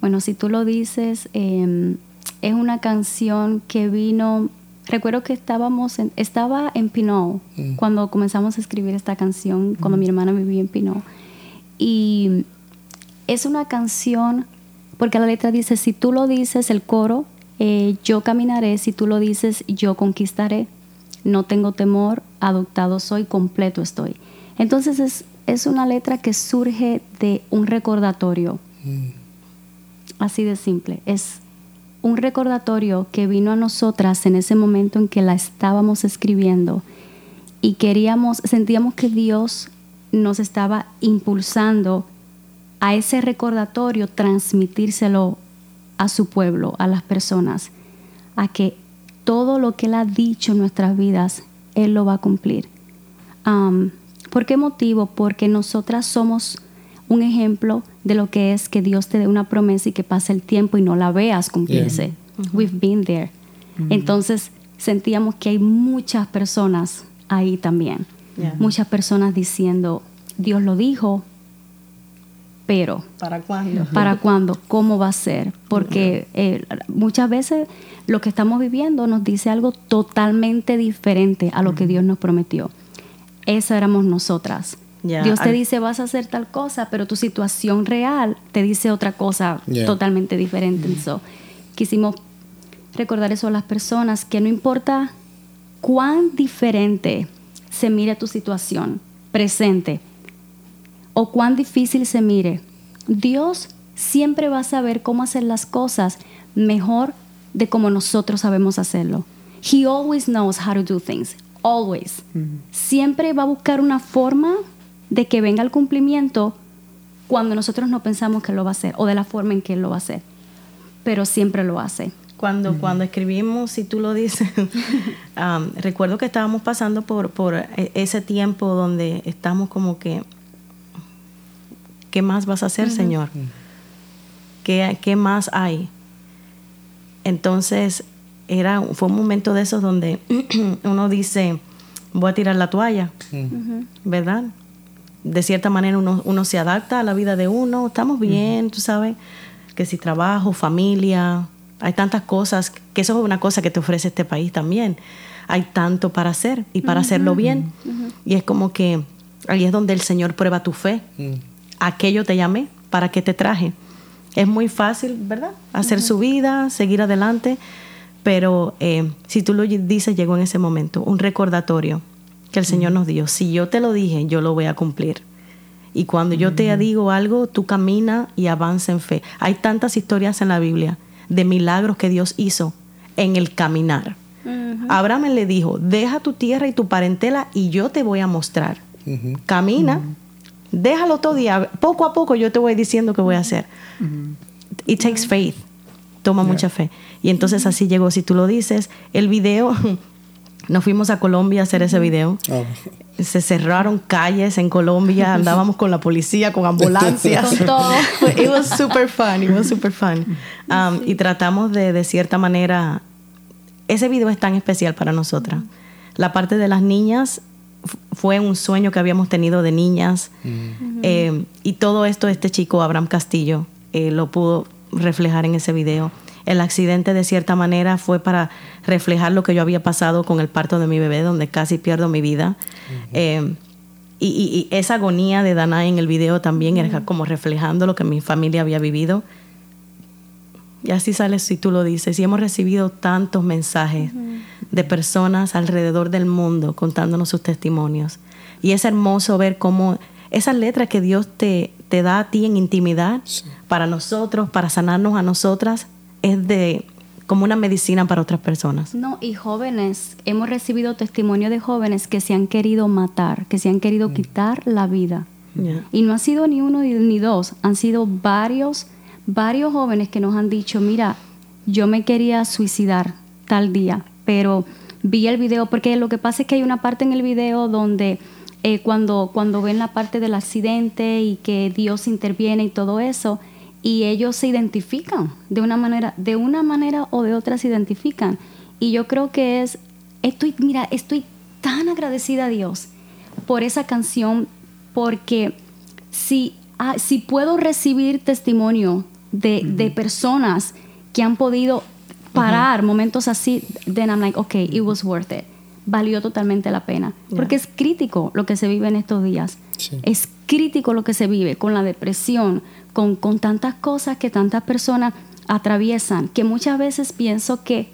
bueno, si tú lo dices, es una canción que vino. Recuerdo que estábamos en, estaba en Pinot Mm. cuando comenzamos a escribir esta canción, cuando mi hermana vivía en Pinot. Y es una canción, porque la letra dice, si tú lo dices, el coro, eh, yo caminaré, si tú lo dices, yo conquistaré, no tengo temor, adoptado soy, completo estoy. Entonces es, es una letra que surge de un recordatorio, Mm. así de simple. Es un recordatorio que vino a nosotras en ese momento en que la estábamos escribiendo y queríamos, sentíamos que Dios nos estaba impulsando a ese recordatorio, transmitírselo a su pueblo, a las personas, a que todo lo que Él ha dicho en nuestras vidas, Él lo va a cumplir. ¿Por qué motivo? Porque nosotras somos un ejemplo de lo que es que Dios te dé una promesa y que pase el tiempo y no la veas cumplirse. We've been there. Entonces sentíamos que hay muchas personas ahí también. Yeah. Muchas personas diciendo, Dios lo dijo, pero ¿Para cuándo? ¿Para cuándo? ¿Cómo va a ser? Porque eh, muchas veces lo que estamos viviendo nos dice algo totalmente diferente a lo que Dios nos prometió. Esa éramos nosotras. Ya, Dios te dice vas a hacer tal cosa, pero tu situación real te dice otra cosa Yeah. totalmente diferente. So, quisimos recordar eso a las personas, que no importa cuán diferente se mire tu situación presente, o cuán difícil se mire, Dios siempre va a saber cómo hacer las cosas mejor de como nosotros sabemos hacerlo. He always knows how to do things. Always. Siempre va a buscar una forma de que venga el cumplimiento cuando nosotros no pensamos que lo va a hacer o de la forma en que él lo va a hacer. Pero siempre lo hace. Cuando, cuando escribimos, si tú lo dices, um, recuerdo que estábamos pasando por, por e- ese tiempo donde estamos como que, ¿qué más vas a hacer, Señor? ¿Qué, ¿Qué más hay? Entonces, era, fue un momento de esos donde uno dice, voy a tirar la toalla, ¿verdad? De cierta manera uno, uno se adapta a la vida de uno, estamos bien, tú sabes, que si trabajo, familia, hay tantas cosas, que eso es una cosa que te ofrece este país también. Hay tanto para hacer y para hacerlo bien. Y es como que ahí es donde el Señor prueba tu fe. Mm. Aquello te llamé, ¿para qué te traje? Es muy fácil, ¿verdad? Hacer su vida, seguir adelante, pero eh, si tú lo dices, llegó en ese momento, un recordatorio que el Señor nos dio. Si yo te lo dije, yo lo voy a cumplir. Y cuando yo te digo algo, tú camina y avanza en fe. Hay tantas historias en la Biblia de milagros que Dios hizo en el caminar. Abraham le dijo, deja tu tierra y tu parentela y yo te voy a mostrar. Camina, déjalo todo y poco a poco yo te voy diciendo qué voy a hacer. It takes faith. Toma mucha fe. Y entonces así llegó, si tú lo dices, el video, nos fuimos a Colombia a hacer ese video. Oh. Se cerraron calles en Colombia, andábamos con la policía, con ambulancias. Con todo. It was super fun, it was super fun. Um, Y tratamos de, de cierta manera, ese video es tan especial para nosotras. La parte de las niñas fue un sueño que habíamos tenido de niñas. Eh, y todo esto, este chico, Abraham Castillo, eh, lo pudo reflejar en ese video. El accidente, de cierta manera, fue para reflejar lo que yo había pasado con el parto de mi bebé, donde casi pierdo mi vida. Eh, y, y- y esa agonía de Danae en el video también era como reflejando lo que mi familia había vivido. Y así sale si tú lo dices. Y hemos recibido tantos mensajes de personas alrededor del mundo contándonos sus testimonios. Y es hermoso ver cómo esas letras que Dios te, te da a ti en intimidad, para nosotros, para sanarnos a nosotras, es de como una medicina para otras personas. No, y jóvenes, hemos recibido testimonio de jóvenes que se han querido matar, que se han querido quitar la vida. Y no ha sido ni uno ni- ni dos, han sido varios, varios jóvenes que nos han dicho, mira, yo me quería suicidar tal día, pero vi el video, porque lo que pasa es que hay una parte en el video donde eh, cuando, cuando ven la parte del accidente y que Dios interviene y todo eso, y ellos se identifican de una manera, de una manera o de otra se identifican. Y yo creo que es, estoy, mira, estoy tan agradecida a Dios por esa canción, porque si, ah, si puedo recibir testimonio de, de personas que han podido parar momentos así, then I'm like, okay, it was worth it. Valió totalmente la pena. Porque es crítico lo que se vive en estos días. Sí. Es crítico lo que se vive con la depresión, con, con tantas cosas que tantas personas atraviesan, que muchas veces pienso que,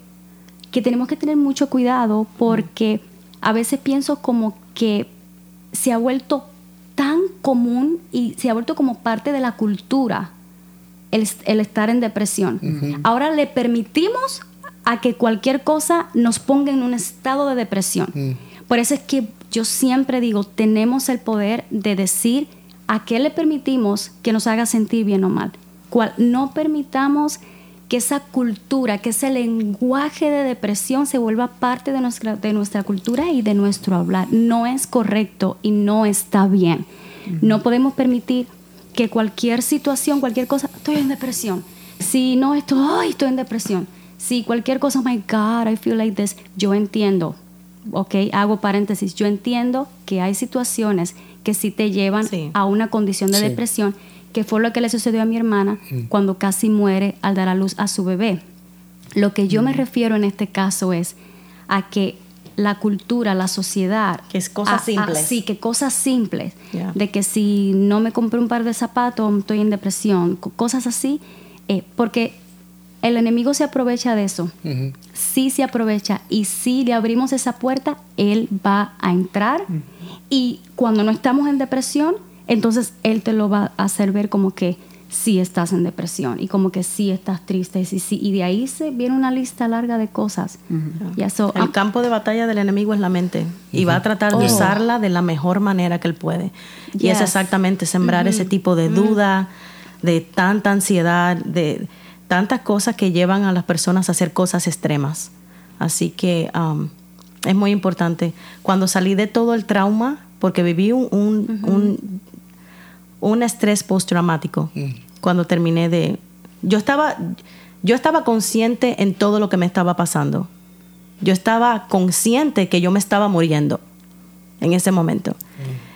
que tenemos que tener mucho cuidado porque a veces pienso como que se ha vuelto tan común y se ha vuelto como parte de la cultura el, el estar en depresión. Ahora le permitimos a que cualquier cosa nos ponga en un estado de depresión. Mm. Por eso es que yo siempre digo, tenemos el poder de decir a qué le permitimos que nos haga sentir bien o mal. Cual, no permitamos que esa cultura, que ese lenguaje de depresión se vuelva parte de nuestra, de nuestra cultura y de nuestro hablar. No es correcto y no está bien. No podemos permitir que cualquier situación, cualquier cosa, estoy en depresión. Si no estoy, ay, estoy en depresión. Si cualquier cosa, oh my God, I feel like this, yo entiendo, ok, hago paréntesis, yo entiendo que hay situaciones que sí te llevan Sí. a una condición de Sí. depresión, que fue lo que le sucedió a mi hermana cuando casi muere al dar a luz a su bebé. Lo que yo me refiero en este caso es a que la cultura, la sociedad, Que es cosas a- a- simples. sí, que cosas simples, de que si no me compré un par de zapatos estoy en depresión, co- cosas así, eh, porque el enemigo se aprovecha de eso, Ujú. sí se aprovecha y si le abrimos esa puerta, él va a entrar y cuando no estamos en depresión, entonces él te lo va a hacer ver como que sí estás en depresión y como que sí estás triste y, sí, y de ahí se viene una lista larga de cosas. Ya, so, El am- campo de batalla del enemigo es la mente y va a tratar de Oh. usarla de la mejor manera que él puede. Y es exactamente sembrar ese tipo de duda, de tanta ansiedad, de tantas cosas que llevan a las personas a hacer cosas extremas. Así que um, es muy importante. Cuando salí de todo el trauma, porque viví un, un, un, un estrés postraumático cuando terminé de... Yo estaba, yo estaba consciente en todo lo que me estaba pasando. Yo estaba consciente que yo me estaba muriendo en ese momento.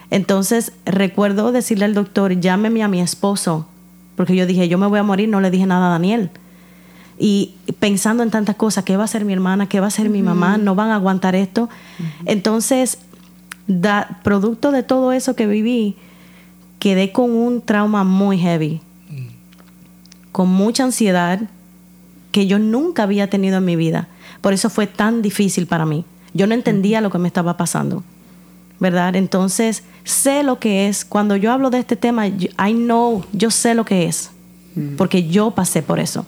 Entonces recuerdo decirle al doctor, llámeme a mi esposo, porque yo dije, yo me voy a morir, no le dije nada a Daniel. Y pensando en tantas cosas, ¿qué va a hacer mi hermana? ¿Qué va a hacer mi mamá? ¿No van a aguantar esto? Entonces, da, producto de todo eso que viví, quedé con un trauma muy heavy, con mucha ansiedad que yo nunca había tenido en mi vida. Por eso fue tan difícil para mí. Yo no entendía lo que me estaba pasando. ¿Verdad? Entonces, sé lo que es. Cuando yo hablo de este tema, yo- I know, yo sé lo que es. Porque yo pasé por eso.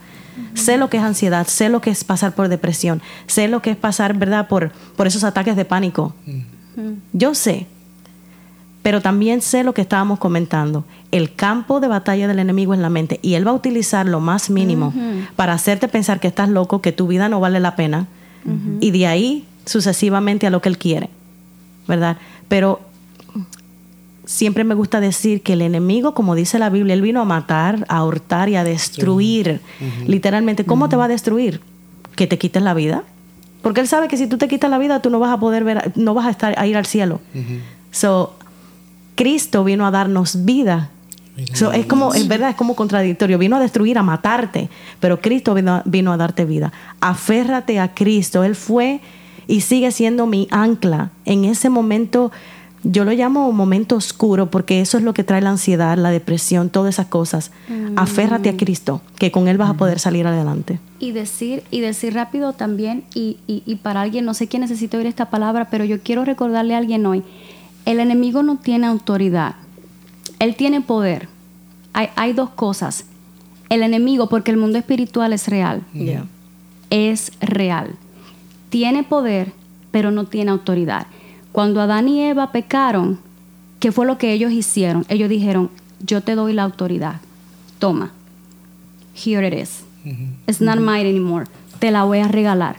Sé lo que es ansiedad, sé lo que es pasar por depresión, sé lo que es pasar, ¿verdad?, por, por esos ataques de pánico. Yo sé, pero también sé lo que estábamos comentando. El campo de batalla del enemigo es la mente y él va a utilizar lo más mínimo para hacerte pensar que estás loco, que tu vida no vale la pena y de ahí sucesivamente a lo que él quiere, ¿verdad? Pero siempre me gusta decir que el enemigo, como dice la Biblia, él vino a matar, a hurtar y a destruir. Literalmente, ¿cómo te va a destruir? Que te quites la vida. Porque él sabe que si tú te quitas la vida, tú no vas a poder ver, no vas a estar a ir al cielo. So, Cristo vino a darnos vida. So, es como, es verdad, es como contradictorio. Vino a destruir, a matarte, pero Cristo vino, vino a darte vida. Aférrate a Cristo. Él fue y sigue siendo mi ancla en ese momento. Yo lo llamo momento oscuro porque eso es lo que trae la ansiedad, la depresión, todas esas cosas. Aférrate a Cristo, que con Él vas a poder salir adelante. Y decir, y decir rápido también, y, y, y para alguien, no sé quién necesita oír esta palabra, pero yo quiero recordarle a alguien hoy, el enemigo no tiene autoridad, él tiene poder. Hay, hay dos cosas. El enemigo, porque el mundo espiritual es real, Yeah. es real. Tiene poder, pero no tiene autoridad. Cuando Adán y Eva pecaron, ¿qué fue lo que ellos hicieron? Ellos dijeron, yo te doy la autoridad. Toma. Here it is. It's not mine anymore. Te la voy a regalar.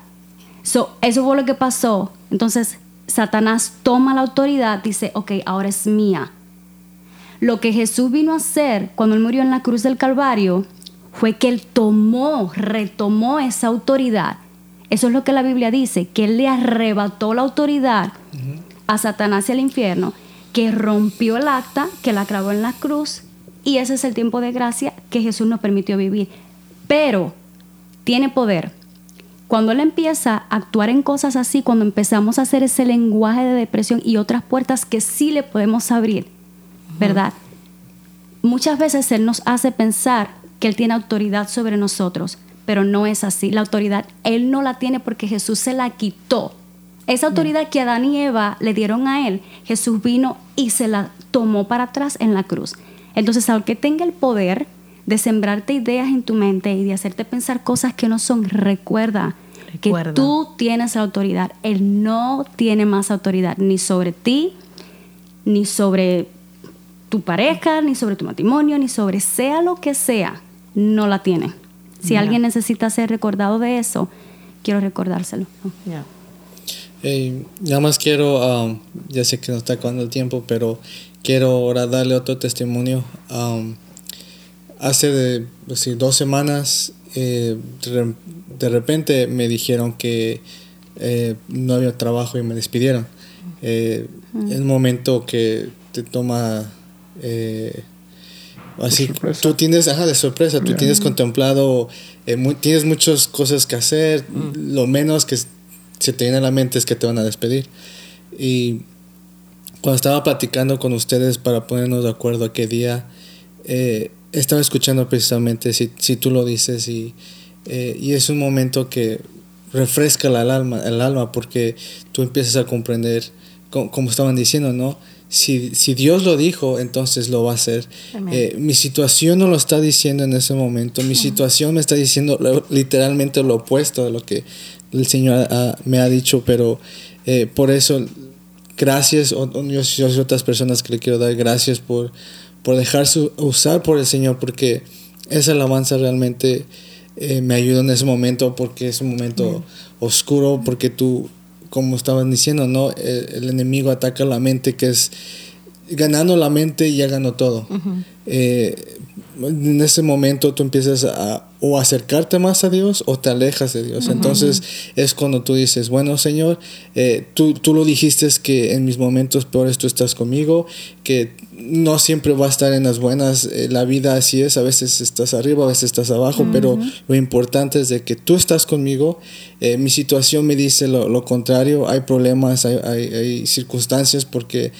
So, eso fue lo que pasó. Entonces, Satanás toma la autoridad, dice, ok, ahora es mía. Lo que Jesús vino a hacer cuando él murió en la cruz del Calvario fue que él tomó, retomó esa autoridad. Eso es lo que la Biblia dice, que él le arrebató la autoridad a Satanás y al infierno, que rompió el acta, que la clavó en la cruz, y ese es el tiempo de gracia que Jesús nos permitió vivir. Pero tiene poder. Cuando él empieza a actuar en cosas así, cuando empezamos a hacer ese lenguaje de depresión y otras puertas que sí le podemos abrir, ¿verdad? Muchas veces él nos hace pensar que él tiene autoridad sobre nosotros, pero no es así. La autoridad él no la tiene porque Jesús se la quitó. Esa autoridad que Adán y Eva le dieron a él, Jesús vino y se la tomó para atrás en la cruz. Entonces, aunque tenga el poder de sembrarte ideas en tu mente y de hacerte pensar cosas que no son, recuerda, Recuerda. que tú tienes la autoridad. Él no tiene más autoridad ni sobre ti, ni sobre tu pareja, ni sobre tu matrimonio, ni sobre sea lo que sea. No la tiene. Si alguien necesita ser recordado de eso, quiero recordárselo. Yeah. Eh, nada más quiero, um, ya sé que nos está acabando el tiempo, pero quiero ahora darle otro testimonio. Um, hace de, pues sí, dos semanas, eh, de, de repente me dijeron que eh, no había trabajo y me despidieron. Eh, Es un momento que te toma... eh, así, tú tienes, ajá, de sorpresa, tú tienes contemplado, eh, mu- tienes muchas cosas que hacer, lo menos que se te viene a la mente es que te van a despedir. Y cuando estaba platicando con ustedes para ponernos de acuerdo a qué día, eh, estaba escuchando precisamente si, si tú lo dices y, eh, y es un momento que refresca el alma, el alma porque tú empiezas a comprender, co- como, estaban diciendo, ¿no? Si, si Dios lo dijo, entonces lo va a hacer. Eh, mi situación no lo está diciendo en ese momento, mi situación me está diciendo lo- literalmente lo opuesto de lo que el Señor me ha dicho, pero eh, por eso gracias, o, o yo, yo soy otras personas que le quiero dar gracias por, por dejarse usar por el Señor, porque esa alabanza realmente eh, me ayuda en ese momento, porque es un momento oscuro, porque tú, como estaban diciendo, ¿no? El, el enemigo ataca la mente, que es ganando la mente ya ganó todo. Eh, en ese momento tú empiezas a o acercarte más a Dios o te alejas de Dios. Entonces es cuando tú dices, bueno Señor, eh, tú, tú lo dijiste que en mis momentos peores tú estás conmigo, que no siempre va a estar en las buenas, eh, la vida así es, a veces estás arriba, a veces estás abajo, pero lo importante es de que tú estás conmigo, eh, mi situación me dice lo, lo contrario, hay problemas, hay, hay, hay circunstancias porque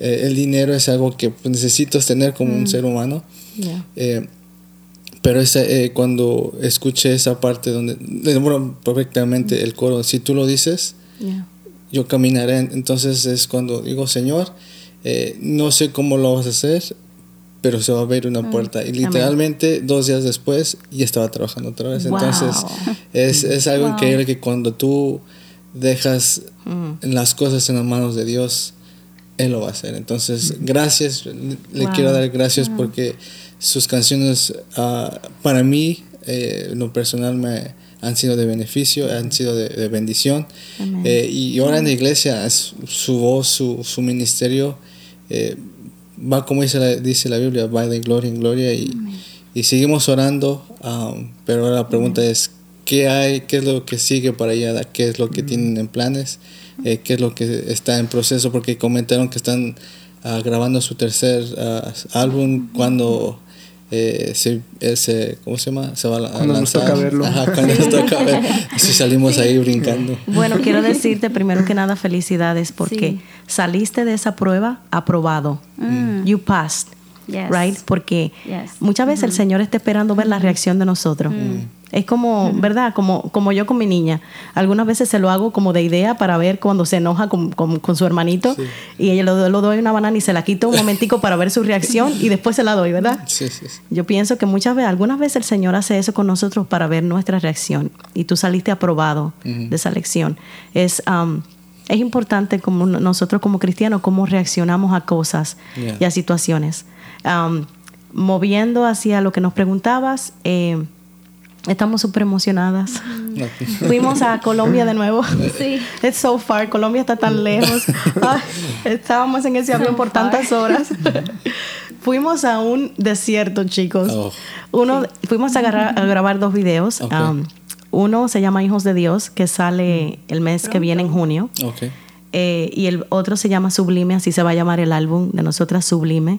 eh, el dinero es algo que necesitas tener como un ser humano. Yeah. Eh, pero ese, eh, cuando escuché esa parte donde, bueno, perfectamente el coro, si tú lo dices, Yeah. yo caminaré. Entonces es cuando digo, Señor, eh, no sé cómo lo vas a hacer, pero se va a abrir una puerta. Y literalmente dos días después ya estaba trabajando otra vez. Wow. Entonces es, es algo Wow. increíble que cuando tú dejas Mm. las cosas en las manos de Dios, Él lo va a hacer. Entonces, gracias, le Wow. quiero dar gracias porque sus canciones ah, para mí, eh, en lo personal, me han sido de beneficio, han sido de, de bendición. Eh, y ahora en la iglesia, es- su voz, su, su ministerio, eh, va como dice la, dice la Biblia, va de gloria en gloria y, y seguimos orando, um, pero ahora la pregunta es, ¿qué hay? ¿Qué es lo que sigue para allá? ¿Qué es lo que tienen en planes? Eh, ¿Qué es lo que está en proceso? Porque comentaron que están ah, grabando su tercer ah, álbum cuando... eh, se, eh, se- ¿cómo se llama? Se va a Cuando nos lanzar. toca verlo. Ajá, cuando nos toca ver. Si salimos ahí brincando. Bueno, quiero decirte primero que nada felicidades porque Sí. saliste de esa prueba aprobado. You passed. Yes. Right? Porque Yes. muchas veces el Señor está esperando ver la reacción de nosotros. Es como, ¿verdad? Como, como yo con mi niña. Algunas veces se lo hago como de idea para ver cuando se enoja con, con- con su hermanito y ella lo, lo doy una banana y se la quito un momentico para ver su reacción y después se la doy, ¿verdad? Sí, sí, sí. Yo pienso que muchas veces, algunas veces el Señor hace eso con nosotros para ver nuestra reacción y tú saliste aprobado de esa lección. Es, um, es importante como no- nosotros como cristianos cómo reaccionamos a cosas Yeah. y a situaciones. Um, moviendo hacia lo que nos preguntabas, eh, estamos súper emocionadas. Fuimos a Colombia de nuevo. Sí. It's so far. Colombia está tan lejos. Ay, estábamos en ese avión por tantas horas. fuimos a un desierto, chicos. Oh. Uno, fuimos a, agarrar- a grabar dos videos. Um, uno se llama Hijos de Dios, que sale el mes que viene en junio. Ok. Eh, y el otro se llama Sublime, así se va a llamar el álbum de nosotras Sublime.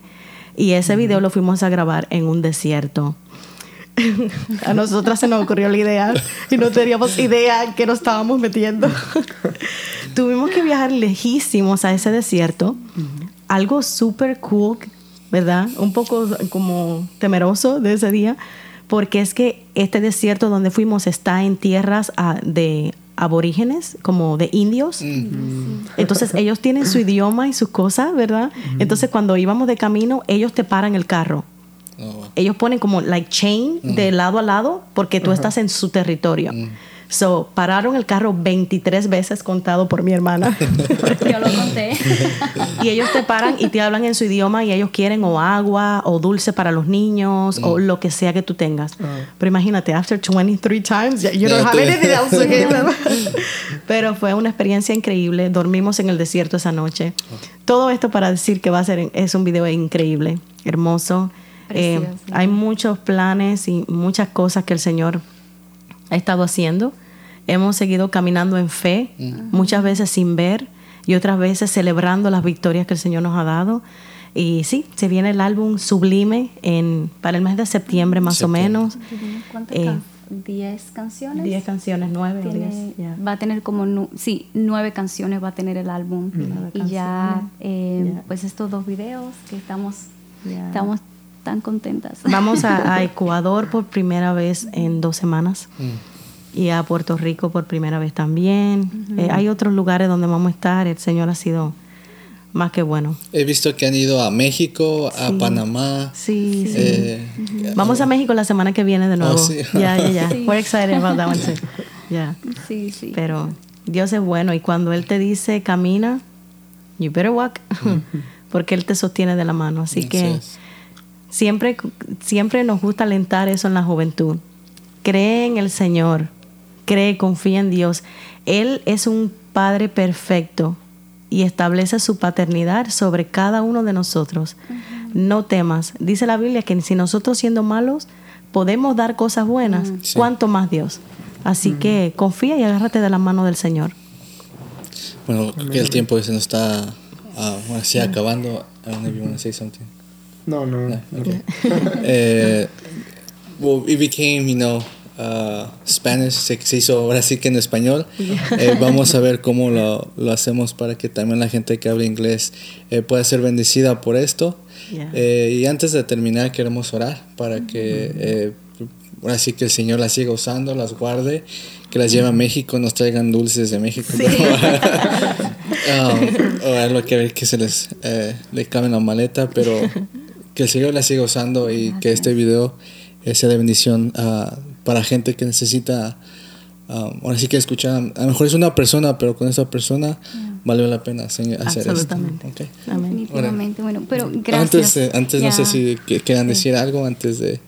Y ese video lo fuimos a grabar en un desierto. a nosotras se nos ocurrió la idea y no teníamos idea en qué nos estábamos metiendo. Tuvimos que viajar lejísimos a ese desierto. Algo súper cool, ¿verdad? Un poco como temeroso de ese día, porque es que este desierto donde fuimos está en tierras ah, de aborígenes, como de indios. Entonces ellos tienen su idioma y sus cosas, ¿verdad? Entonces cuando íbamos de camino, ellos te paran el carro. Oh. Ellos ponen como like chain de lado a lado porque tú estás en su territorio. So, pararon el carro 23 veces contado por mi hermana. Yo lo conté. y ellos te paran y te hablan en su idioma y ellos quieren o agua o dulce para los niños o lo que sea que tú tengas. Pero imagínate, after 23 times, you don't have anything else to give them. Pero fue una experiencia increíble. Dormimos en el desierto esa noche. Todo esto para decir que va a ser es un video increíble, hermoso. Eh, hay muchos planes y muchas cosas que el Señor ha estado haciendo. Hemos seguido caminando en fe, muchas veces sin ver y otras veces celebrando las victorias que el Señor nos ha dado. Y sí, se viene el álbum Sublime en, para el mes de septiembre más Septiembre. o menos. ¿Cuántas Eh, can- ¿Diez canciones? 10 canciones, 9 o Tiene- 10. ya. Va a tener como, nu- sí, nueve canciones va a tener el álbum. Nueve Y ya, eh, Ya. pues estos dos videos que estamos, Ya. estamos tan contentas. Vamos a, a Ecuador por primera vez en dos semanas y a Puerto Rico por primera vez también. Eh, hay otros lugares donde vamos a estar. El Señor ha sido más que bueno. He visto que han ido a México, a Sí. Panamá. Sí, sí. eh, Vamos a México la semana que viene de nuevo. sí. Ya, ya, ya. Sí. We're excited about that one too. Yeah. Sí, sí. Pero Dios es bueno y cuando Él te dice camina, you better walk, porque Él te sostiene de la mano. Así Así que es. Siempre, siempre nos gusta alentar eso en la juventud. Cree en el Señor, cree, confía en Dios. Él es un Padre perfecto y establece su paternidad sobre cada uno de nosotros. No temas. Dice la Biblia que si nosotros siendo malos podemos dar cosas buenas, Sí. ¿cuánto más Dios? Así que confía y agárrate de la mano del Señor. Bueno, creo que el tiempo se nos está ah, bueno, sí, acabando. I don't know if you want to say something. No, no. No, okay. Eh, well, it became, you know, uh, Spanish, se, se hizo ahora sí que en español. Eh, vamos a ver cómo lo, lo hacemos para que también la gente que habla inglés eh, pueda ser bendecida por esto. Yeah. Y antes de terminar, queremos orar para que eh, ahora sí que el Señor las siga usando, las guarde, que las lleve a México, nos traigan dulces de México. Um, o algo que ver que se les le cabe en la maleta, pero que el Señor la siga usando y que este video eh, sea de bendición ah, para gente que necesita. um, ahora sí que escuchar, a lo mejor es una persona, pero con esa persona vale la pena hacer hacer esto. Absolutamente. Ok. Amén. Definitivamente. Bueno, pero gracias. Antes, de- antes no Ya. sé si quieran decir algo antes de...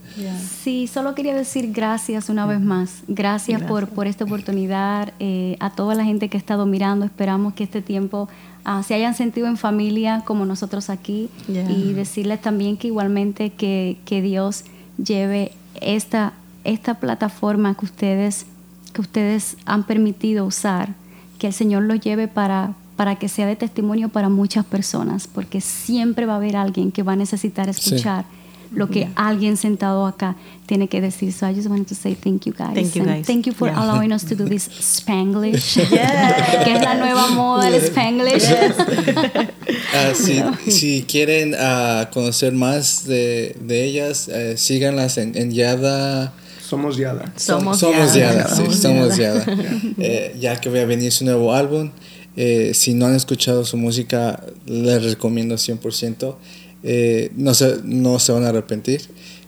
Sí, solo quería decir gracias una vez más. Gracias, Por, por esta oportunidad. eh, a toda la gente que ha estado mirando, esperamos que este tiempo ah, se hayan sentido en familia como nosotros aquí. Yeah. Y decirles también que igualmente que, que Dios lleve esta, esta plataforma que ustedes, que ustedes han permitido usar, que el Señor lo lleve para, para que sea de testimonio para muchas personas, porque siempre va a haber alguien que va a necesitar escuchar lo que alguien sentado acá tiene que decir. So I just wanted to say thank you guys. Thank you, guys. thank you for Yeah. allowing us to do this Spanglish, que es la nueva moda del Spanglish. Ah, si, si quieren ah, conocer más de, de ellas, eh, síganlas en, en Yada. Somos Yada. Somos somos Yada. Yada, sí, Somos somos Yada. Eh, ya que voy a venir su nuevo álbum, eh, si no han escuchado su música, les recomiendo 100%. Eh, no, se, no se van a arrepentir.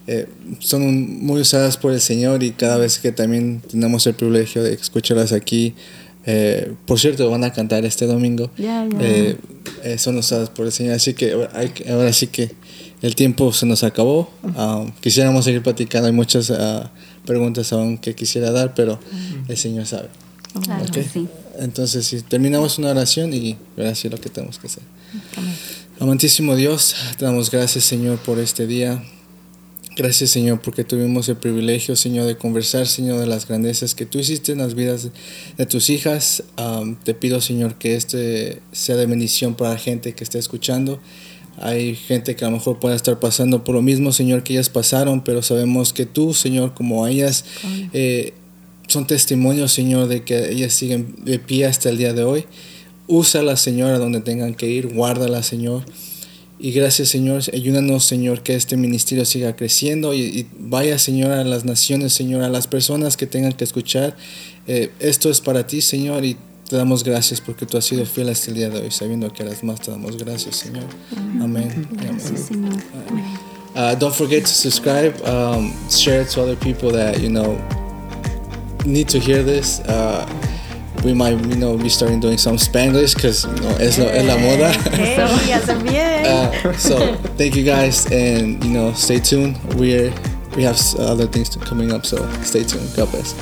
Eh, son un- muy usadas por el Señor y cada vez que también tenemos el privilegio de escucharlas aquí, eh, por cierto, van a cantar este domingo. Son usadas por el Señor. Así que ahora, hay ahora sí que el tiempo se nos acabó. Ah, quisiéramos seguir platicando. Hay muchas ah, preguntas aún que quisiera dar, pero el Señor sabe. Claro sí. Entonces, si terminamos una oración y ahora sí lo que tenemos que hacer. Amantísimo Dios, te damos gracias Señor por este día. Gracias Señor porque tuvimos el privilegio Señor de conversar Señor de las grandezas que tú hiciste en las vidas de tus hijas. Um, te pido Señor que este sea de bendición para la gente que está escuchando. Hay gente que a lo mejor pueda estar pasando por lo mismo Señor que ellas pasaron, pero sabemos que tú Señor como ellas eh, son testimonios Señor de que ellas siguen de pie hasta el día de hoy. Úsala Señor a donde tengan que ir, guárdala Señor. Y gracias Señor, ayúdanos Señor que este ministerio siga creciendo y, vaya Señor a las naciones Señor, a las personas que tengan que escuchar. Eh, esto es para ti Señor y te damos gracias porque tú has sido fiel hasta el día de hoy, sabiendo que eres más, te damos gracias Señor. Amén. Gracias, Señor. Uh, don't forget to subscribe, um, share it to other people that you know need to hear this. Uh, we might you know be starting doing some Spanglish because you know es, lo, es la moda. Hey, hace bien. uh, so thank you guys, and you know stay tuned. We're we have other things to, coming up, so stay tuned. God bless.